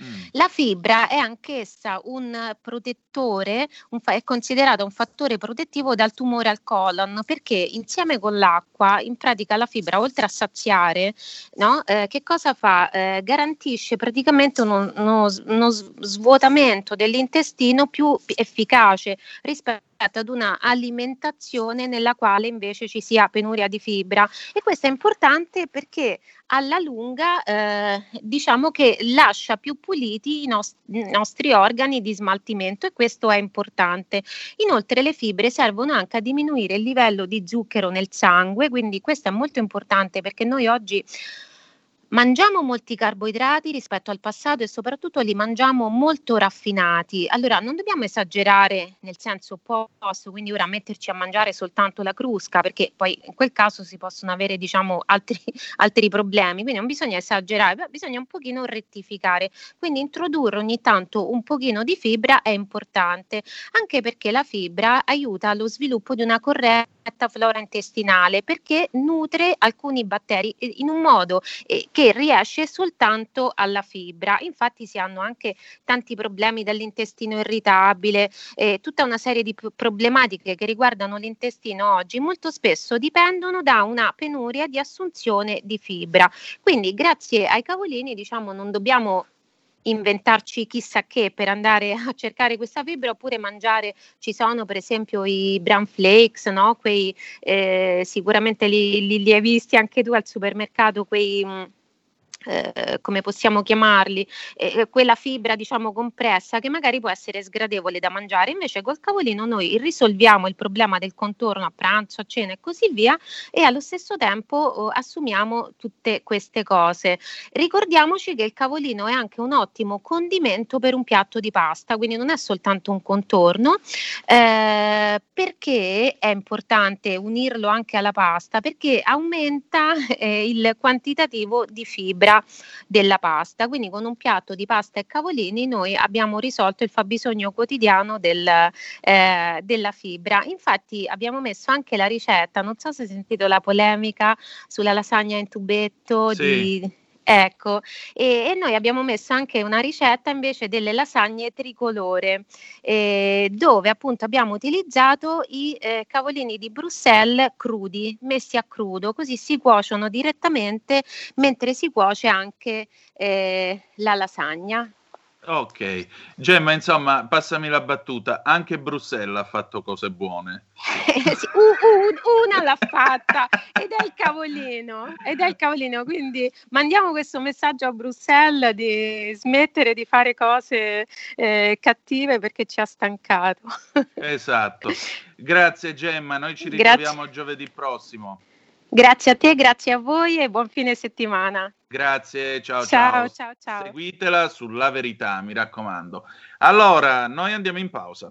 Mm. La fibra è anch'essa un protettore, un fa- è considerata un fattore protettivo dal tumore al colon perché insieme con l'acqua, in pratica la fibra, oltre a saziare, no, eh, che cosa fa? Eh, garantisce praticamente uno, uno, uno svuotamento dell'intestino più efficace rispetto ad una alimentazione nella quale invece ci sia penuria di fibra e questo è importante perché alla lunga eh, diciamo che lascia più puliti i, nost- i, nostri organi di smaltimento e questo è importante. Inoltre le fibre servono anche a diminuire il livello di zucchero nel sangue, quindi questo è molto importante perché noi oggi Mangiamo molti carboidrati rispetto al passato e soprattutto li mangiamo molto raffinati. Allora non dobbiamo esagerare nel senso opposto, quindi ora metterci a mangiare soltanto la crusca, perché poi in quel caso si possono avere diciamo altri, altri problemi, quindi non bisogna esagerare, bisogna un pochino rettificare. Quindi introdurre ogni tanto un pochino di fibra è importante, anche perché la fibra aiuta allo sviluppo di una corretta flora intestinale, perché nutre alcuni batteri in un modo eh, che che riesce soltanto alla fibra. Infatti si hanno anche tanti problemi dall'intestino irritabile, eh, tutta una serie di problematiche che riguardano l'intestino oggi molto spesso dipendono da una penuria di assunzione di fibra. Quindi grazie ai cavolini diciamo non dobbiamo inventarci chissà che per andare a cercare questa fibra oppure mangiare ci sono per esempio i bran flakes no? quei eh, sicuramente li, li, li, hai visti anche tu al supermercato quei mh, eh, come possiamo chiamarli, eh, eh, quella fibra diciamo compressa che magari può essere sgradevole da mangiare, invece col cavolino noi risolviamo il problema del contorno a pranzo, a cena e così via e allo stesso tempo oh, assumiamo tutte queste cose. Ricordiamoci che il cavolino è anche un ottimo condimento per un piatto di pasta, quindi non è soltanto un contorno, eh, perché è importante unirlo anche alla pasta, perché aumenta eh, il quantitativo di fibra fibra della pasta. Quindi con un piatto di pasta e cavolini noi abbiamo risolto il fabbisogno quotidiano del, eh, della fibra. Infatti abbiamo messo anche la ricetta, non so se hai sentito la polemica sulla lasagna in tubetto sì. di Ecco, e, e, noi abbiamo messo anche una ricetta invece delle lasagne tricolore, eh, dove appunto abbiamo utilizzato i eh, cavolini di Bruxelles crudi, messi a crudo, così si cuociono direttamente mentre si cuoce anche eh, la lasagna. Ok, Gemma, insomma, passami la battuta, anche Bruxelles ha fatto cose buone. sì, una l'ha fatta ed è il cavolino, ed è il cavolino, quindi mandiamo questo messaggio a Bruxelles di smettere di fare cose eh, cattive perché ci ha stancato. esatto, grazie Gemma, noi ci ritroviamo grazie. giovedì prossimo. Grazie a te, grazie a voi e buon fine settimana. Grazie, ciao ciao. Ciao ciao ciao. Seguitela sulla verità, mi raccomando. Allora, noi andiamo in pausa.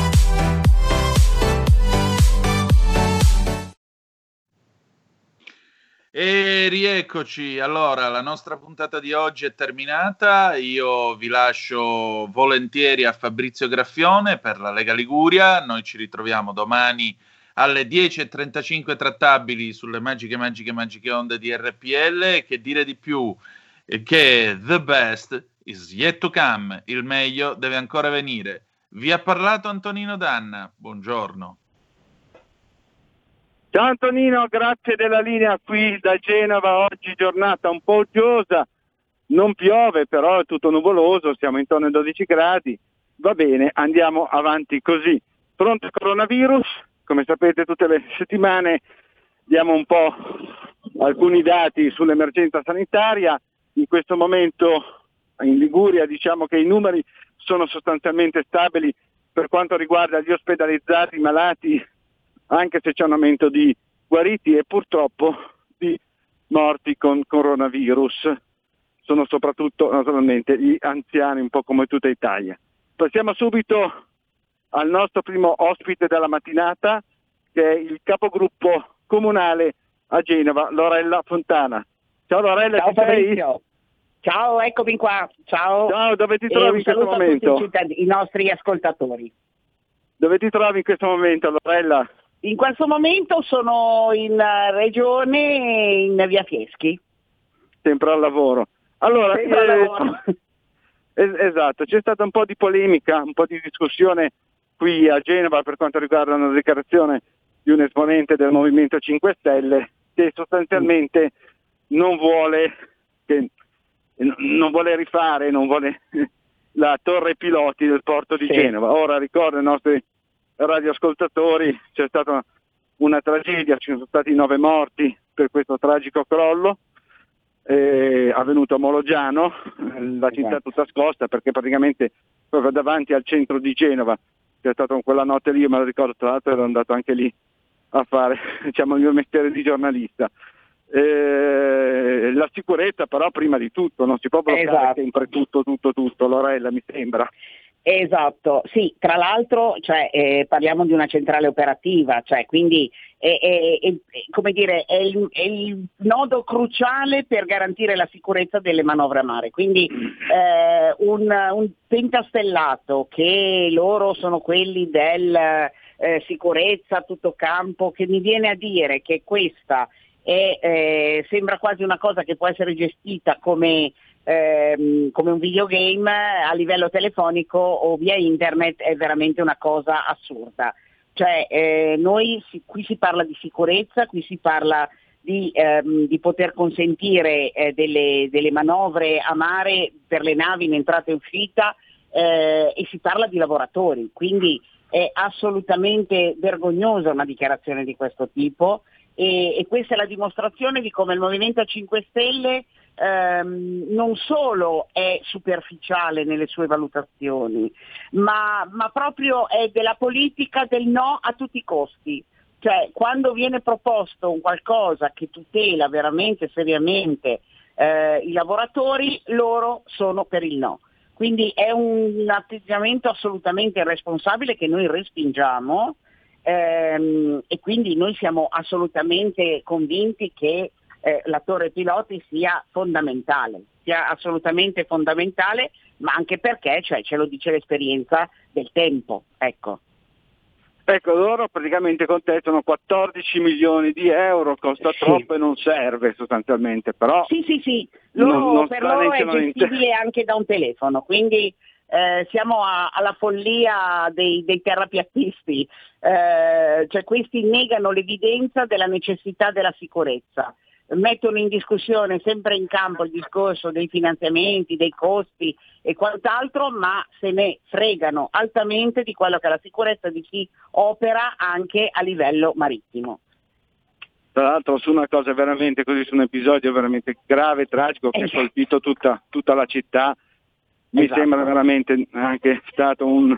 E rieccoci, allora la nostra puntata di oggi è terminata, io vi lascio volentieri a Fabrizio Graffione per la Lega Liguria, noi ci ritroviamo domani alle 10.35 trattabili sulle magiche, magiche, magiche onde di RPL, che dire di più? Che the best is yet to come, il meglio deve ancora venire. Vi ha parlato Antonino Danna, buongiorno. Ciao Antonino, grazie della linea qui da Genova, oggi giornata un po' uggiosa, non piove però è tutto nuvoloso, siamo intorno ai 12 gradi, va bene, andiamo avanti così. Pronto il coronavirus? Come sapete tutte le settimane diamo un po' alcuni dati sull'emergenza sanitaria, in questo momento in Liguria diciamo che i numeri sono sostanzialmente stabili per quanto riguarda gli ospedalizzati, i malati anche se c'è un aumento di guariti e purtroppo di morti con coronavirus. Sono soprattutto naturalmente gli anziani, un po' come tutta Italia. Passiamo subito al nostro primo ospite della mattinata, che è il capogruppo comunale a Genova, Lorella Fontana. Ciao Lorella, Ciao? Fabrizio. Ciao, eccomi qua. Ciao. Ciao, dove ti trovi in questo momento? i I nostri ascoltatori. Dove ti trovi in questo momento, Lorella? In questo momento sono in eh, regione in via Fieschi. Sempre al lavoro. Allora, Sempre al eh, lavoro. es- esatto, c'è stata un po' di polemica, un po' di discussione qui a Genova per quanto riguarda una dichiarazione di un esponente del Movimento 5 Stelle che sostanzialmente non vuole, che- non vuole rifare, non vuole la torre piloti del porto di Sì. Genova. Ora ricordo ai nostri radioascoltatori, c'è stata una tragedia, ci sono stati nove morti per questo tragico crollo eh, avvenuto a Mologiano, la città tutta scossa perché praticamente proprio davanti al centro di Genova c'è stato quella notte lì, io me la ricordo tra l'altro ero andato anche lì a fare diciamo, il mio mestiere di giornalista. Eh, la sicurezza però prima di tutto, non si può bloccare Esatto. sempre tutto, tutto, tutto, Lorella mi sembra. Esatto, sì, tra l'altro cioè, eh, parliamo di una centrale operativa, cioè, quindi è, è- è- dire, il, è il nodo cruciale per garantire la sicurezza delle manovre a mare. Quindi eh, un, un pentastellato che loro sono quelli del eh, sicurezza tutto campo, che mi viene a dire che questa è, eh, sembra quasi una cosa che può essere gestita come ehm, come un videogame a livello telefonico o via internet è veramente una cosa assurda. Cioè, eh, noi si- qui si parla di sicurezza, qui si parla di, ehm, di poter consentire eh, delle, delle manovre a mare per le navi in entrata e uscita eh, e si parla di lavoratori, quindi è assolutamente vergognosa una dichiarazione di questo tipo e, e questa è la dimostrazione di come il Movimento 5 Stelle ehm, non solo è superficiale nelle sue valutazioni, ma, ma proprio è della politica del no a tutti i costi. Cioè, quando viene proposto un qualcosa che tutela veramente seriamente eh, i lavoratori, loro sono per il no. Quindi è un atteggiamento assolutamente irresponsabile che noi respingiamo ehm, e quindi noi siamo assolutamente convinti che eh, la torre piloti sia fondamentale, sia assolutamente fondamentale, ma anche perché cioè, ce lo dice l'esperienza del tempo. Ecco. Ecco, loro praticamente contestano 14 milioni di euro, costa Sì. troppo e non serve sostanzialmente, però Sì, sì, sì, loro, non, non per loro è gestibile anche da un telefono, quindi eh, siamo a- alla follia dei, dei terrapiattisti, Eh, cioè questi negano l'evidenza della necessità della sicurezza, mettono in discussione sempre in campo il discorso dei finanziamenti, dei costi e quant'altro, ma se ne fregano altamente di quello che è la sicurezza di chi opera anche a livello marittimo. Tra l'altro su una cosa veramente così, su un episodio veramente grave, tragico che ha colpito tutta, tutta la città, mi Esatto. sembra veramente anche stato un,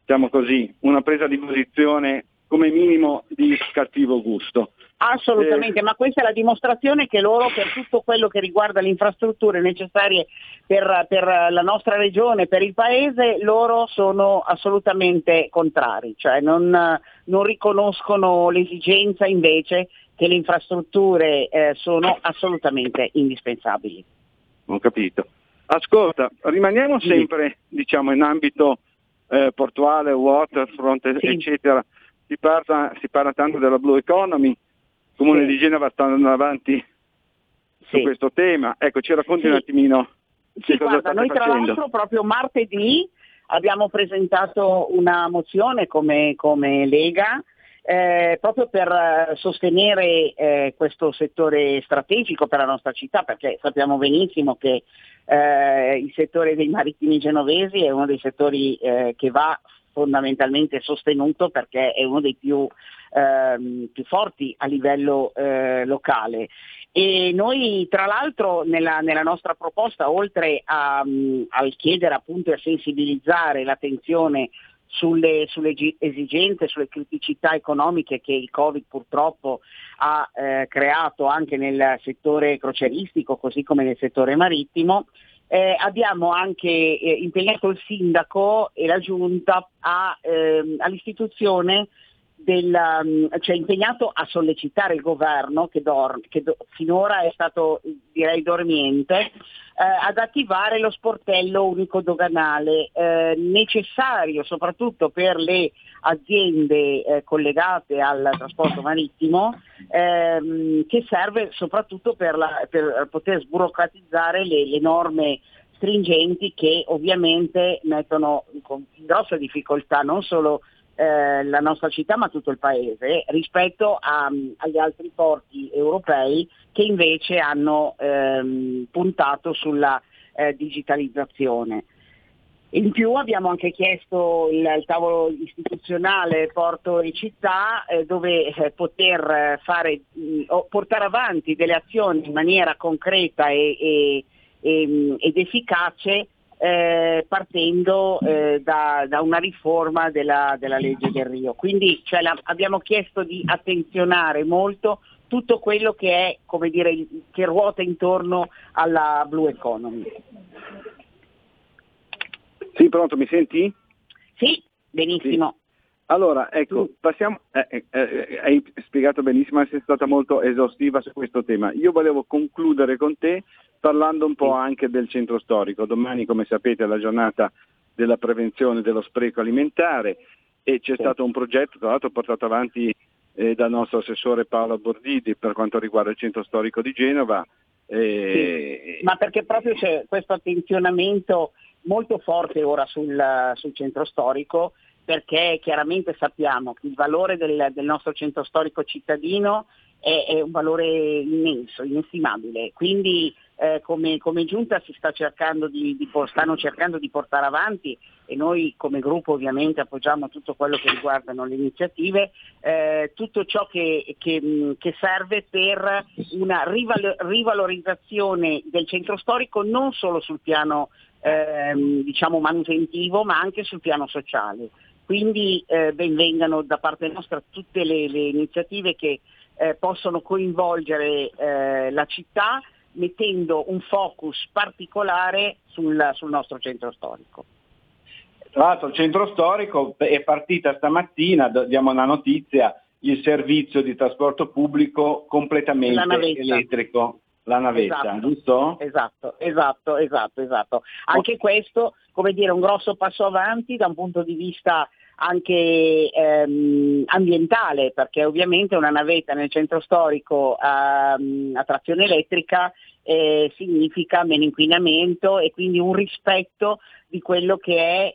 diciamo così, una presa di posizione come minimo di cattivo gusto. Assolutamente, ma questa è la dimostrazione che loro per tutto quello che riguarda le infrastrutture necessarie per, per la nostra regione, per il paese, loro sono assolutamente contrari, cioè non, non riconoscono l'esigenza invece che le infrastrutture eh, sono assolutamente indispensabili. Ho capito. Ascolta, rimaniamo sempre diciamo, in ambito eh, portuale, waterfront, eccetera. Si parla, si parla tanto della blue economy, Comune Sì. di Genova sta andando avanti su Sì. questo tema. Ecco, ci racconti Sì. un attimino Sì, guarda, noi tra facendo. l'altro proprio martedì abbiamo presentato una mozione come, come Lega eh, proprio per eh, sostenere eh, questo settore strategico per la nostra città, perché sappiamo benissimo che eh, il settore dei marittimi genovesi è uno dei settori eh, che va fondamentalmente sostenuto perché è uno dei più, ehm, più forti a livello eh, locale. E noi tra l'altro nella, nella nostra proposta, oltre a, mh, al chiedere appunto e a sensibilizzare l'attenzione sulle, sulle esigenze, sulle criticità economiche che il Covid purtroppo ha eh, creato anche nel settore croceristico così come nel settore marittimo, eh, abbiamo anche eh, impegnato il sindaco e la giunta a, ehm, all'istituzione del, um, cioè impegnato a sollecitare il governo che, dor- che do- finora è stato direi dormiente eh, ad attivare lo sportello unico doganale eh, necessario soprattutto per le aziende eh, collegate al trasporto marittimo ehm, che serve soprattutto per, la- per poter sburocratizzare le, le norme stringenti che ovviamente mettono con grossa difficoltà non solo eh, la nostra città ma tutto il paese rispetto a- agli altri porti europei che invece hanno ehm, puntato sulla eh, digitalizzazione. In più abbiamo anche chiesto il, il tavolo istituzionale Porto e Città eh, dove eh, poter eh, fare, mh, o portare avanti delle azioni in maniera concreta e- e- e- ed efficace eh, partendo eh, da, da una riforma della, della legge del Rio. Quindi cioè, la- abbiamo chiesto di attenzionare molto tutto quello che è, come dire, che ruota intorno alla blue economy. Sì, pronto, mi senti? Sì, benissimo. Allora, ecco, passiamo, eh, eh, eh, hai spiegato benissimo, sei stata molto esaustiva su questo tema. Io volevo concludere con te parlando un po' anche del centro storico. Domani, come sapete, è la giornata della prevenzione dello spreco alimentare e c'è stato un progetto, tra l'altro portato avanti eh, dal nostro assessore Paolo Bordidi per quanto riguarda il centro storico di Genova. eh, Ma perché proprio c'è questo attenzionamento molto forte ora sul, sul centro storico, perché chiaramente sappiamo che il valore del, del nostro centro storico cittadino è, è un valore immenso, inestimabile. Quindi eh, come, come giunta si sta cercando di, di stanno cercando di portare avanti e noi come gruppo ovviamente appoggiamo tutto quello che riguardano le iniziative, eh, tutto ciò che, che, che serve per una rival- rivalorizzazione del centro storico non solo sul piano ehm, diciamo manutentivo ma anche sul piano sociale. Quindi eh, benvengano da parte nostra tutte le, le iniziative che eh, possono coinvolgere eh, la città mettendo un focus particolare sul, sul nostro centro storico. Tra l'altro il centro storico è partita stamattina, diamo una notizia, il servizio di trasporto pubblico completamente elettrico, la navetta, Esatto. giusto? Esatto, esatto, esatto, esatto. Anche questo, come dire, un grosso passo avanti da un punto di vista anche ehm, ambientale, perché ovviamente una navetta nel centro storico a, a trazione elettrica eh, significa meno inquinamento e quindi un rispetto di quello che è,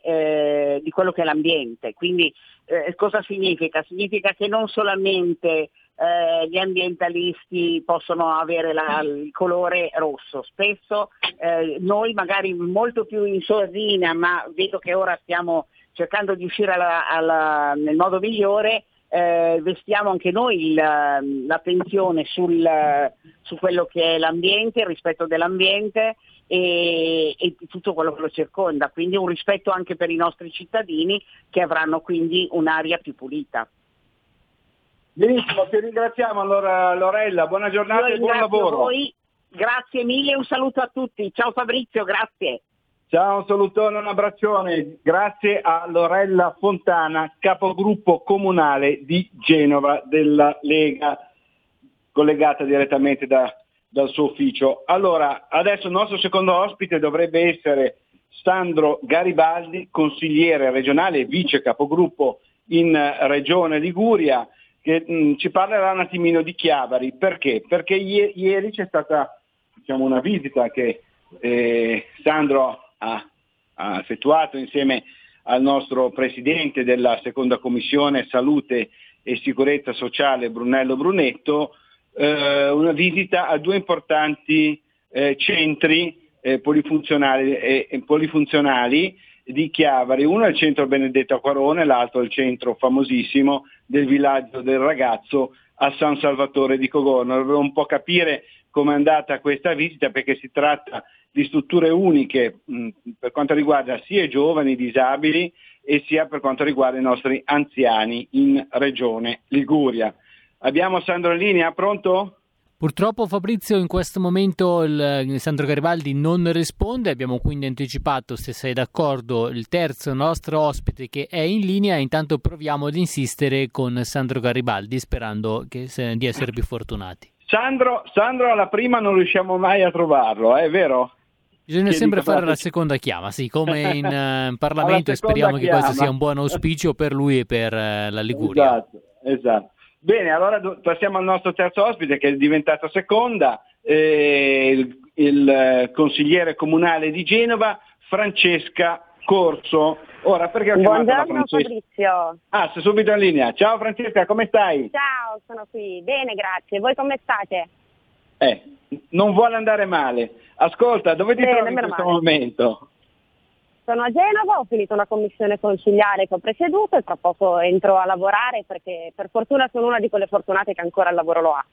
eh, quello che è l'ambiente. Quindi eh, cosa significa? Significa che non solamente eh, gli ambientalisti possono avere la, il colore rosso, spesso eh, noi magari molto più in sordina, ma vedo che ora stiamo cercando di uscire alla, alla, nel modo migliore, eh, vestiamo anche noi l'attenzione sul, su quello che è l'ambiente, il rispetto dell'ambiente e, e, tutto quello che lo circonda, quindi un rispetto anche per i nostri cittadini che avranno quindi un'aria più pulita. Benissimo, ti ringraziamo allora Lorella, buona giornata e buon lavoro. Voi. Grazie mille e un saluto a tutti. Ciao Fabrizio, grazie. Ciao, un salutone, un abbraccione. Grazie a Lorella Fontana, capogruppo comunale di Genova della Lega, collegata direttamente da, dal suo ufficio. Allora, adesso il nostro secondo ospite dovrebbe essere Sandro Garibaldi, consigliere regionale e vice capogruppo in Regione Liguria, che mh, mm, ci parlerà un attimino di Chiavari. Perché? Perché ieri, c'è stata diciamo, una visita che eh, Sandro ha, ha effettuato insieme al nostro presidente della seconda commissione salute e sicurezza sociale Brunello Brunetto, eh, una visita a due importanti eh, centri eh, polifunzionali, eh, polifunzionali, di Chiavari, uno è il centro Benedetto Acquarone, l'altro è il centro famosissimo del villaggio del ragazzo a San Salvatore di Cogorno. Dovevo un po' capire come andata questa visita perché si tratta di strutture uniche mh, per quanto riguarda sia i giovani, disabili e sia per quanto riguarda i nostri anziani in regione Liguria. Abbiamo Sandro in linea, pronto? Purtroppo Fabrizio in questo momento il Sandro Garibaldi non risponde, abbiamo quindi anticipato se sei d'accordo il terzo nostro ospite che è in linea, intanto proviamo ad insistere con Sandro Garibaldi sperando che, se, di essere più fortunati. Sandro, Sandro alla prima non riusciamo mai a trovarlo, è vero? Bisogna sempre fare la seconda chiama, sì, come in uh, Parlamento e speriamo chiama. che questo sia un buon auspicio per lui e per uh, la Liguria. Esatto, esatto. Bene, allora do- passiamo al nostro terzo ospite che è diventato seconda, eh, il, il eh, consigliere comunale di Genova, Francesca Corso. Ora, perché ho chiamato Buongiorno Fabrizio. Ah, sei subito in linea. Ciao Francesca, come stai? Ciao, sono qui. Bene, grazie. Voi come state? Eh, non vuole andare male. Ascolta, dove ti Bene, trovi in questo male. momento? Sono a Genova, ho finito una commissione consigliare che ho presieduto e tra poco entro a lavorare perché per fortuna sono una di quelle fortunate che ancora il lavoro lo ha.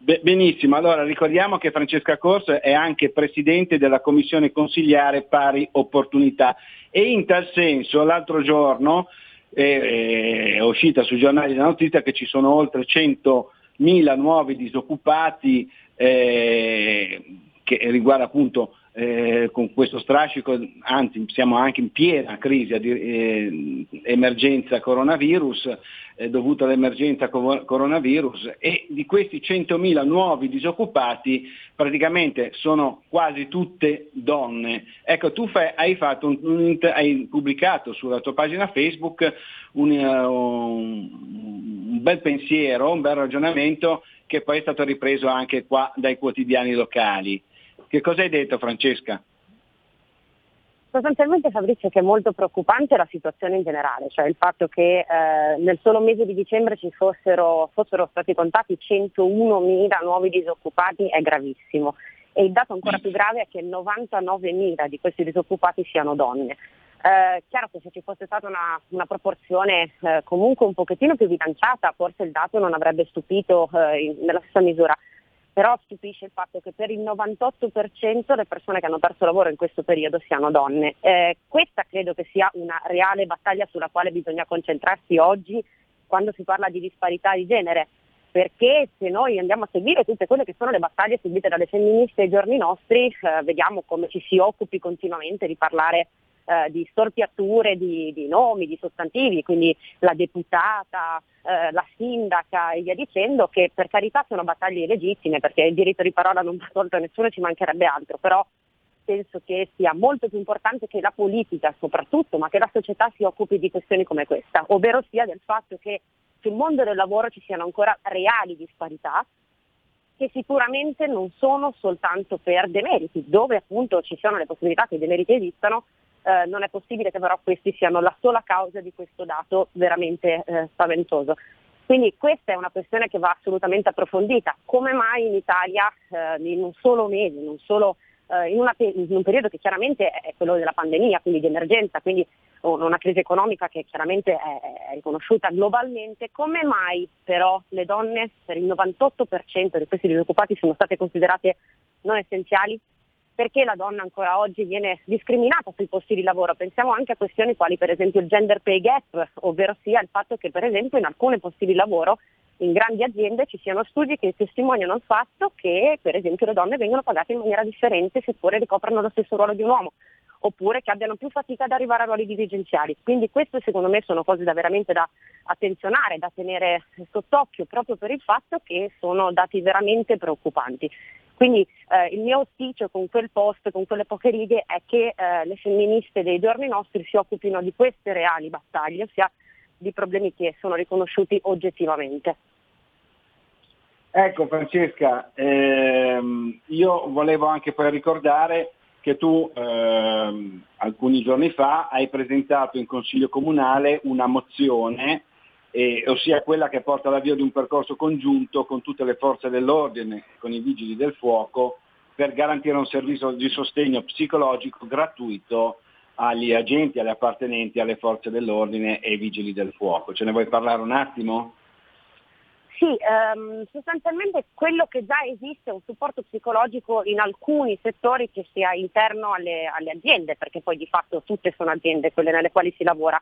Benissimo, allora ricordiamo che Francesca Corso è anche presidente della commissione consigliare pari opportunità. E in tal senso l'altro giorno eh, è uscita sui giornali la notizia che ci sono oltre 100.000 nuovi disoccupati eh, che riguarda appunto eh, con questo strascico, anzi siamo anche in piena crisi, eh, emergenza coronavirus, eh, dovuta all'emergenza co- coronavirus e di questi 100.000 nuovi disoccupati praticamente sono quasi tutte donne. Ecco, tu fai, hai, un, un, hai, pubblicato sulla tua pagina Facebook un, un bel pensiero, un bel ragionamento che poi è stato ripreso anche qua dai quotidiani locali. Che cosa hai detto Francesca? Sostanzialmente Fabrizio che è molto preoccupante la situazione in generale, cioè il fatto che eh, nel solo mese di dicembre ci fossero, fossero stati contati 101.000 nuovi disoccupati è gravissimo e il dato ancora più grave è che 99.000 di questi disoccupati siano donne. Eh, chiaro che se ci fosse stata una, una proporzione eh, comunque un pochettino più bilanciata forse il dato non avrebbe stupito eh, nella stessa misura, però stupisce il fatto che per il 98% le persone che hanno perso lavoro in questo periodo siano donne. Eh, questa credo che sia una reale battaglia sulla quale bisogna concentrarsi oggi quando si parla di disparità di genere, perché se noi andiamo a seguire tutte quelle che sono le battaglie seguite dalle femministe ai giorni nostri, eh, vediamo come ci si occupi continuamente di parlare eh, di storpiature di, di, nomi, di sostantivi, quindi la deputata, eh, la sindaca e via dicendo, che per carità sono battaglie legittime perché il diritto di parola non va tolto a nessuno, ci mancherebbe altro, però penso che sia molto più importante che la politica soprattutto, ma che la società si occupi di questioni come questa, ovvero sia del fatto che sul mondo del lavoro ci siano ancora reali disparità che sicuramente non sono soltanto per demeriti, dove appunto ci sono le possibilità che i demeriti esistano, eh, non è possibile che però questi siano la sola causa di questo dato veramente eh, spaventoso. Quindi questa è una questione che va assolutamente approfondita. Come mai in Italia eh, in un solo mese, in un, solo, eh, in, una, in un periodo che chiaramente è quello della pandemia, quindi di emergenza, quindi una crisi economica che chiaramente è, riconosciuta globalmente, come mai però le donne per il 98% di questi disoccupati sono state considerate non essenziali? Perché la donna ancora oggi viene discriminata sui posti di lavoro? Pensiamo anche a questioni quali per esempio il gender pay gap, ovvero sia il fatto che per esempio in alcuni posti di lavoro in grandi aziende ci siano studi che testimoniano il fatto che per esempio le donne vengono pagate in maniera differente seppure ricoprano lo stesso ruolo di un uomo oppure che abbiano più fatica ad arrivare a ruoli dirigenziali. Quindi queste secondo me sono cose da veramente da attenzionare, da tenere sott'occhio proprio per il fatto che sono dati veramente preoccupanti. Quindi eh, il mio auspicio con quel post, con quelle poche righe, è che eh, le femministe dei giorni nostri si occupino di queste reali battaglie, ossia di problemi che sono riconosciuti oggettivamente. Ecco Francesca, ehm, io volevo anche poi ricordare che tu ehm, alcuni giorni fa hai presentato in Consiglio Comunale una mozione, eh, ossia quella che porta all'avvio di un percorso congiunto con tutte le forze dell'ordine, con i vigili del fuoco, per garantire un servizio di sostegno psicologico gratuito agli agenti, alle appartenenti alle forze dell'ordine e ai vigili del fuoco. Ce ne vuoi parlare un attimo? Sì, ehm, sostanzialmente quello che già esiste è un supporto psicologico in alcuni settori che sia interno alle, alle aziende, perché poi di fatto tutte sono aziende quelle nelle quali si lavora.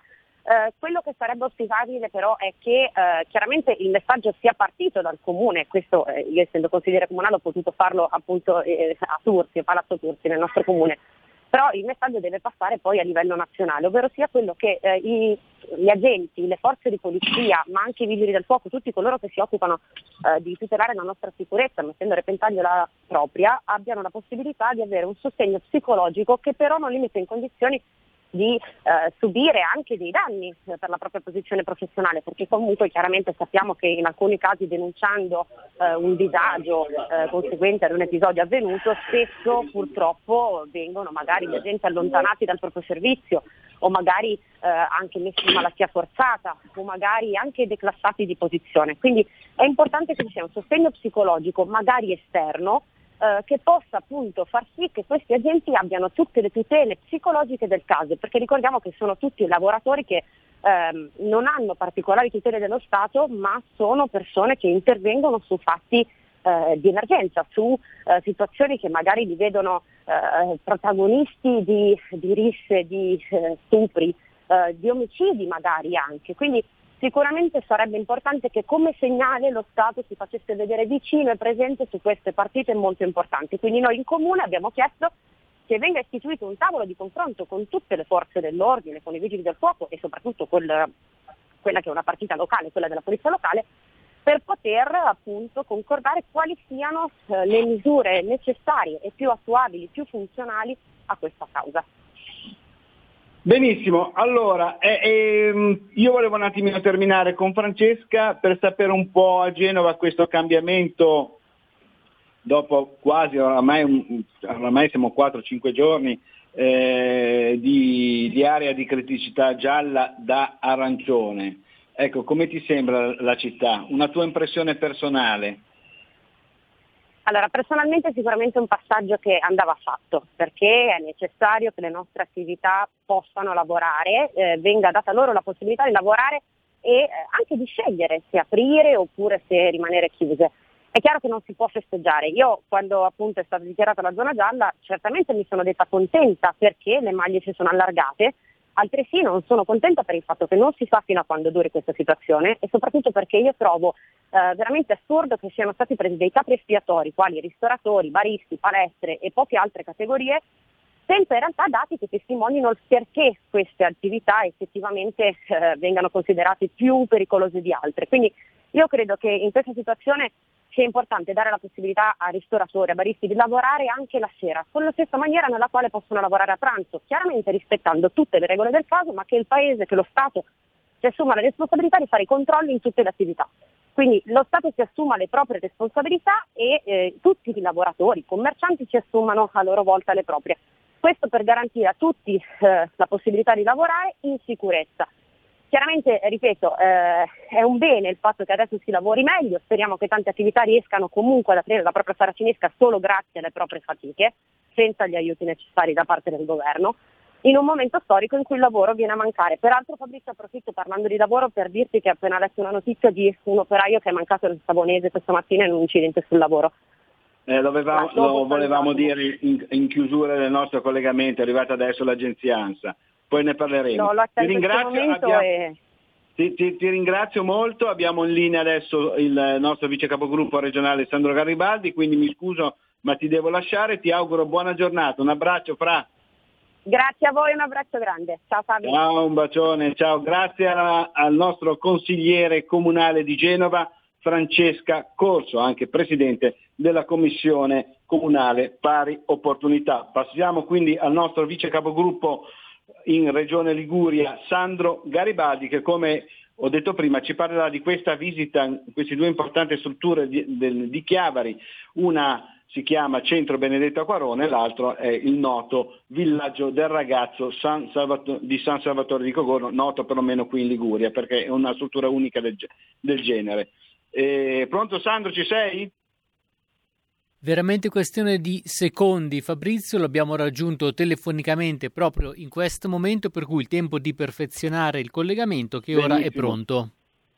Eh, quello che sarebbe auspicabile però è che eh, chiaramente il messaggio sia partito dal comune, questo eh, io essendo consigliere comunale ho potuto farlo appunto eh, a Tursi, a Palazzo Tursi, nel nostro comune, però il messaggio deve passare poi a livello nazionale, ovvero sia quello che eh, i, gli agenti, le forze di polizia, ma anche i vigili del fuoco, tutti coloro che si occupano di tutelare la nostra sicurezza, mettendo a repentaglio la propria, abbiano la possibilità di avere un sostegno psicologico che però non li mette in condizioni di eh, subire anche dei danni per la propria posizione professionale, perché comunque chiaramente sappiamo che in alcuni casi denunciando eh, un disagio eh, conseguente ad un episodio avvenuto, spesso purtroppo vengono magari gli agenti allontanati dal proprio servizio o magari eh, anche messi in malattia forzata o magari anche declassati di posizione. Quindi è importante che ci sia un sostegno psicologico, magari esterno, eh, che possa appunto far sì che questi agenti abbiano tutte le tutele psicologiche del caso, perché ricordiamo che sono tutti lavoratori che ehm, non hanno particolari tutele dello Stato, ma sono persone che intervengono su fatti eh, di emergenza, su eh, situazioni che magari li vedono eh, protagonisti di, di risse, di eh, stupri, eh, di omicidi magari anche. Quindi Sicuramente sarebbe importante che come segnale lo Stato si facesse vedere vicino e presente su queste partite molto importanti. Quindi noi in comune abbiamo chiesto che venga istituito un tavolo di confronto con tutte le forze dell'ordine, con i vigili del fuoco e soprattutto quel, quella che è una partita locale, quella della polizia locale, per poter appunto concordare quali siano eh, le misure necessarie e più attuabili, più funzionali a questa causa. Benissimo, allora eh, eh, io volevo un attimino terminare con Francesca per sapere un po' a Genova questo cambiamento dopo quasi, oramai, oramai siamo 4-5 giorni, eh, di, di, area di criticità gialla da arancione. Ecco, come ti sembra la città? Una tua impressione personale? Allora, personalmente sicuramente è un passaggio che andava fatto perché è necessario che le nostre attività possano lavorare, eh, venga data loro la possibilità di lavorare e eh, anche di scegliere se aprire oppure se rimanere chiuse. È chiaro che non si può festeggiare. Io quando appunto è stata dichiarata la zona gialla certamente mi sono detta contenta perché le maglie si sono allargate, Altresì non sono contenta per il fatto che non si sa fino a quando duri questa situazione e soprattutto perché io trovo eh, veramente assurdo che siano stati presi dei capri espiatori, quali ristoratori, baristi, palestre e poche altre categorie, senza in realtà dati che testimonino il perché queste attività effettivamente eh, vengano considerate più pericolose di altre. Quindi io credo che in questa situazione sia importante dare la possibilità a ristoratori, a baristi di lavorare anche la sera, con la stessa maniera nella quale possono lavorare a pranzo, chiaramente rispettando tutte le regole del caso, ma che il Paese, che lo Stato si assuma la responsabilità di fare i controlli in tutte le attività. Quindi lo Stato si assuma le proprie responsabilità e eh, tutti i lavoratori, i commercianti si assumano a loro volta le proprie. Questo per garantire a tutti eh, la possibilità di lavorare in sicurezza. Chiaramente, ripeto, eh, è un bene il fatto che adesso si lavori meglio, speriamo che tante attività riescano comunque ad aprire la propria saracinesca solo grazie alle proprie fatiche, senza gli aiuti necessari da parte del governo, in un momento storico in cui il lavoro viene a mancare. Peraltro Fabrizio approfitto parlando di lavoro per dirti che ho appena letto una notizia di un operaio che è mancato nel Savonese questa mattina in un incidente sul lavoro. Eh, lo, avevamo, lo volevamo dire in, in, chiusura del nostro collegamento, è arrivata adesso l'agenzia ANSA, poi ne parleremo. No, ti, ringrazio, abbiamo, e... ti, ti, ti, ringrazio molto, abbiamo in linea adesso il nostro vice capogruppo regionale Sandro Garibaldi, quindi mi scuso ma ti devo lasciare, ti auguro buona giornata, un abbraccio fra. Grazie a voi, un abbraccio grande. Ciao Fabio. Ciao, un bacione, ciao. Grazie alla, al nostro consigliere comunale di Genova, Francesca Corso, anche presidente della Commissione Comunale Pari Opportunità. Passiamo quindi al nostro vice capogruppo in Regione Liguria, Sandro Garibaldi, che come ho detto prima ci parlerà di questa visita queste due importanti strutture di, di, di Chiavari, una si chiama Centro Benedetto Acquarone, l'altro è il noto Villaggio del Ragazzo San Salvato- di San Salvatore di Cogorno, noto perlomeno qui in Liguria, perché è una struttura unica del, del genere. Eh, pronto Sandro, ci sei? Veramente questione di secondi, Fabrizio, l'abbiamo raggiunto telefonicamente proprio in questo momento, per cui il tempo di perfezionare il collegamento che Benissimo. ora è pronto.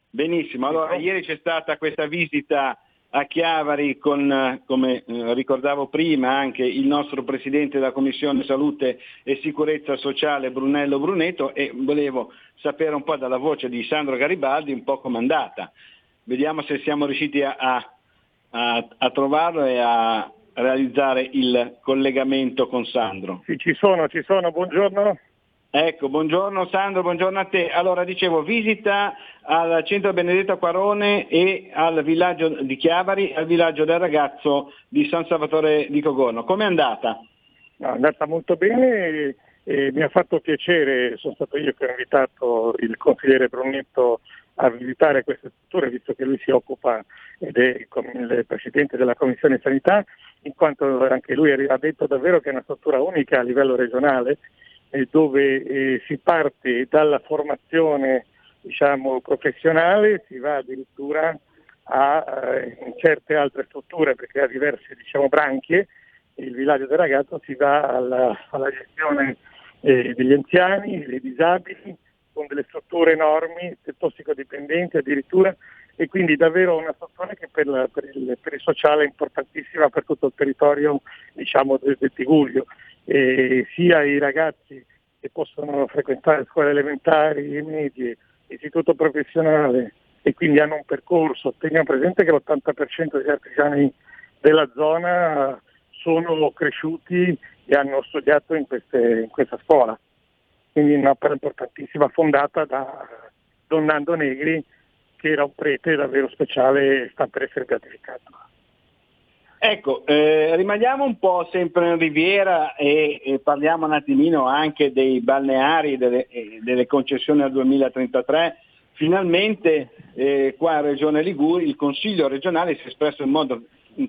Benissimo, allora ieri c'è stata questa visita a Chiavari con, come eh, ricordavo prima, anche il nostro Presidente della Commissione Salute e Sicurezza Sociale Brunello Bruneto e volevo sapere un po' dalla voce di Sandro Garibaldi un po' com'è andata. Vediamo se siamo riusciti a, a, a trovarlo e a realizzare il collegamento con Sandro. Sì, ci sono, ci sono, buongiorno. Ecco, buongiorno Sandro, buongiorno a te. Allora, dicevo, visita al centro Benedetto Quarone e al villaggio di Chiavari al villaggio del ragazzo di San Salvatore di Cogorno. Com'è andata? No, è andata molto bene e, e mi ha fatto piacere, sono stato io che ho invitato il consigliere Brunetto a visitare queste strutture, visto che lui si occupa ed è il Presidente della Commissione Sanità, in quanto anche lui ha detto davvero che è una struttura unica a livello regionale eh, dove eh, si parte dalla formazione diciamo, professionale, si va addirittura a eh, certe altre strutture perché ha diverse diciamo, branchie, il villaggio del ragazzo si va alla, alla gestione eh, degli anziani, dei disabili, con delle strutture enormi, tossicodipendenti addirittura, e quindi davvero una struttura che per, la, per, il, per, il, sociale è importantissima per tutto il territorio diciamo, del, del Tigullio eh, sia i ragazzi che possono frequentare scuole elementari, medie, istituto professionale e quindi hanno un percorso. Teniamo presente che l'80% degli artigiani della zona sono cresciuti e hanno studiato in, queste, in questa scuola. Quindi un'opera importantissima fondata da Don Nando Negri, che era un prete davvero speciale e sta per essere beatificato. Ecco, eh, rimaniamo un po' sempre in Riviera e, e parliamo un attimino anche dei balneari, delle, eh, delle concessioni al 2033. Finalmente eh, qua in Regione Liguria il Consiglio regionale si è espresso in modo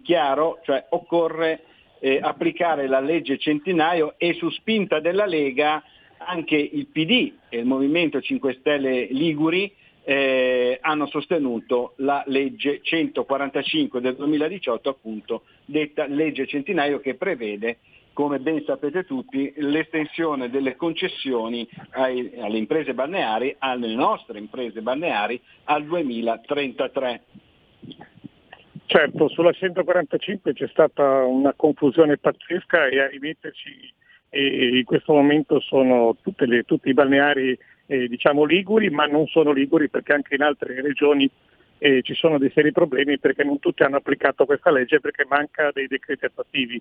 chiaro, cioè occorre eh, applicare la legge Centinaio e su spinta della Lega anche il PD e il Movimento 5 Stelle Liguri eh, hanno sostenuto la legge 145 del 2018, appunto detta legge centinaio che prevede, come ben sapete tutti, l'estensione delle concessioni ai, alle imprese balneari, alle nostre imprese balneari, al 2033. Certo, sulla 145 c'è stata una confusione pazzesca e a rimetterci e in questo momento sono le, tutti i balneari eh, diciamo liguri, ma non sono liguri perché anche in altre regioni eh, ci sono dei seri problemi perché non tutti hanno applicato questa legge perché manca dei decreti attuativi.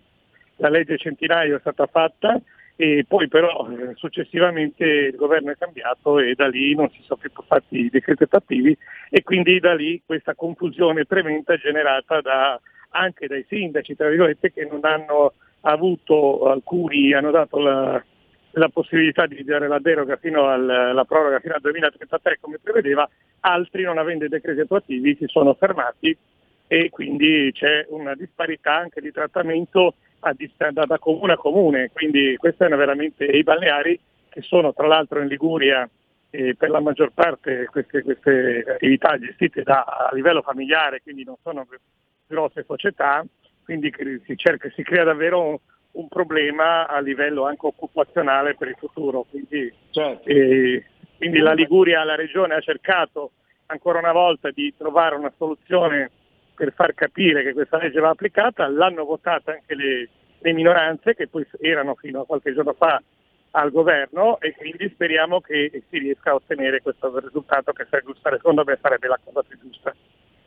La legge Centinaio è stata fatta e poi però eh, successivamente il governo è cambiato e da lì non si sono più fatti i decreti attuativi e quindi da lì questa confusione tremenda generata da, anche dai sindaci, tra virgolette, che non hanno avuto, alcuni hanno dato la, la possibilità di dare la deroga fino alla proroga fino al 2033 come prevedeva, altri non avendo i decreti attuativi si sono fermati e quindi c'è una disparità anche di trattamento da, da comune a comune, quindi queste sono veramente i balneari che sono tra l'altro in Liguria eh, per la maggior parte queste, queste attività gestite da, a livello familiare, quindi non sono grosse società, quindi si, cerca, si crea davvero un, un, problema a livello anche occupazionale per il futuro. Quindi, certo. eh, quindi la Liguria, la regione ha cercato ancora una volta di trovare una soluzione per far capire che questa legge va applicata, l'hanno votata anche le, le minoranze che poi erano fino a qualche giorno fa al governo e quindi speriamo che si riesca a ottenere questo risultato che secondo me sarebbe la cosa più giusta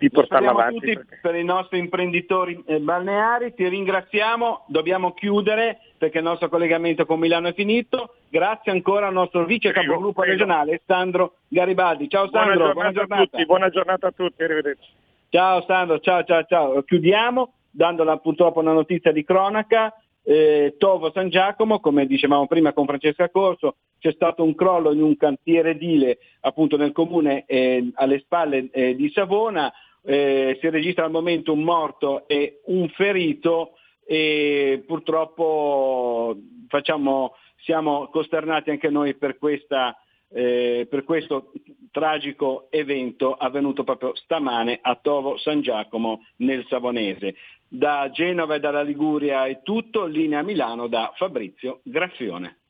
di portarla avanti. tutti perché... per i nostri imprenditori eh, balneari, ti ringraziamo, dobbiamo chiudere perché il nostro collegamento con Milano è finito. Grazie ancora al nostro vice capogruppo regionale Sandro Garibaldi. Ciao Sandro, buona giornata, buona giornata. a tutti, buona giornata a tutti, arrivederci. Ciao Sandro, ciao ciao ciao. Chiudiamo dandola purtroppo una notizia di cronaca. Eh, Tovo San Giacomo, come dicevamo prima con Francesca Corso, c'è stato un crollo in un cantiere edile appunto nel comune eh, alle spalle eh, di Savona, eh, si registra al momento un morto e un ferito e purtroppo facciamo, siamo costernati anche noi per questa eh, per questo tragico evento avvenuto proprio stamane a Tovo San Giacomo nel Savonese. Da Genova e dalla Liguria è tutto, linea Milano da Fabrizio Graffione.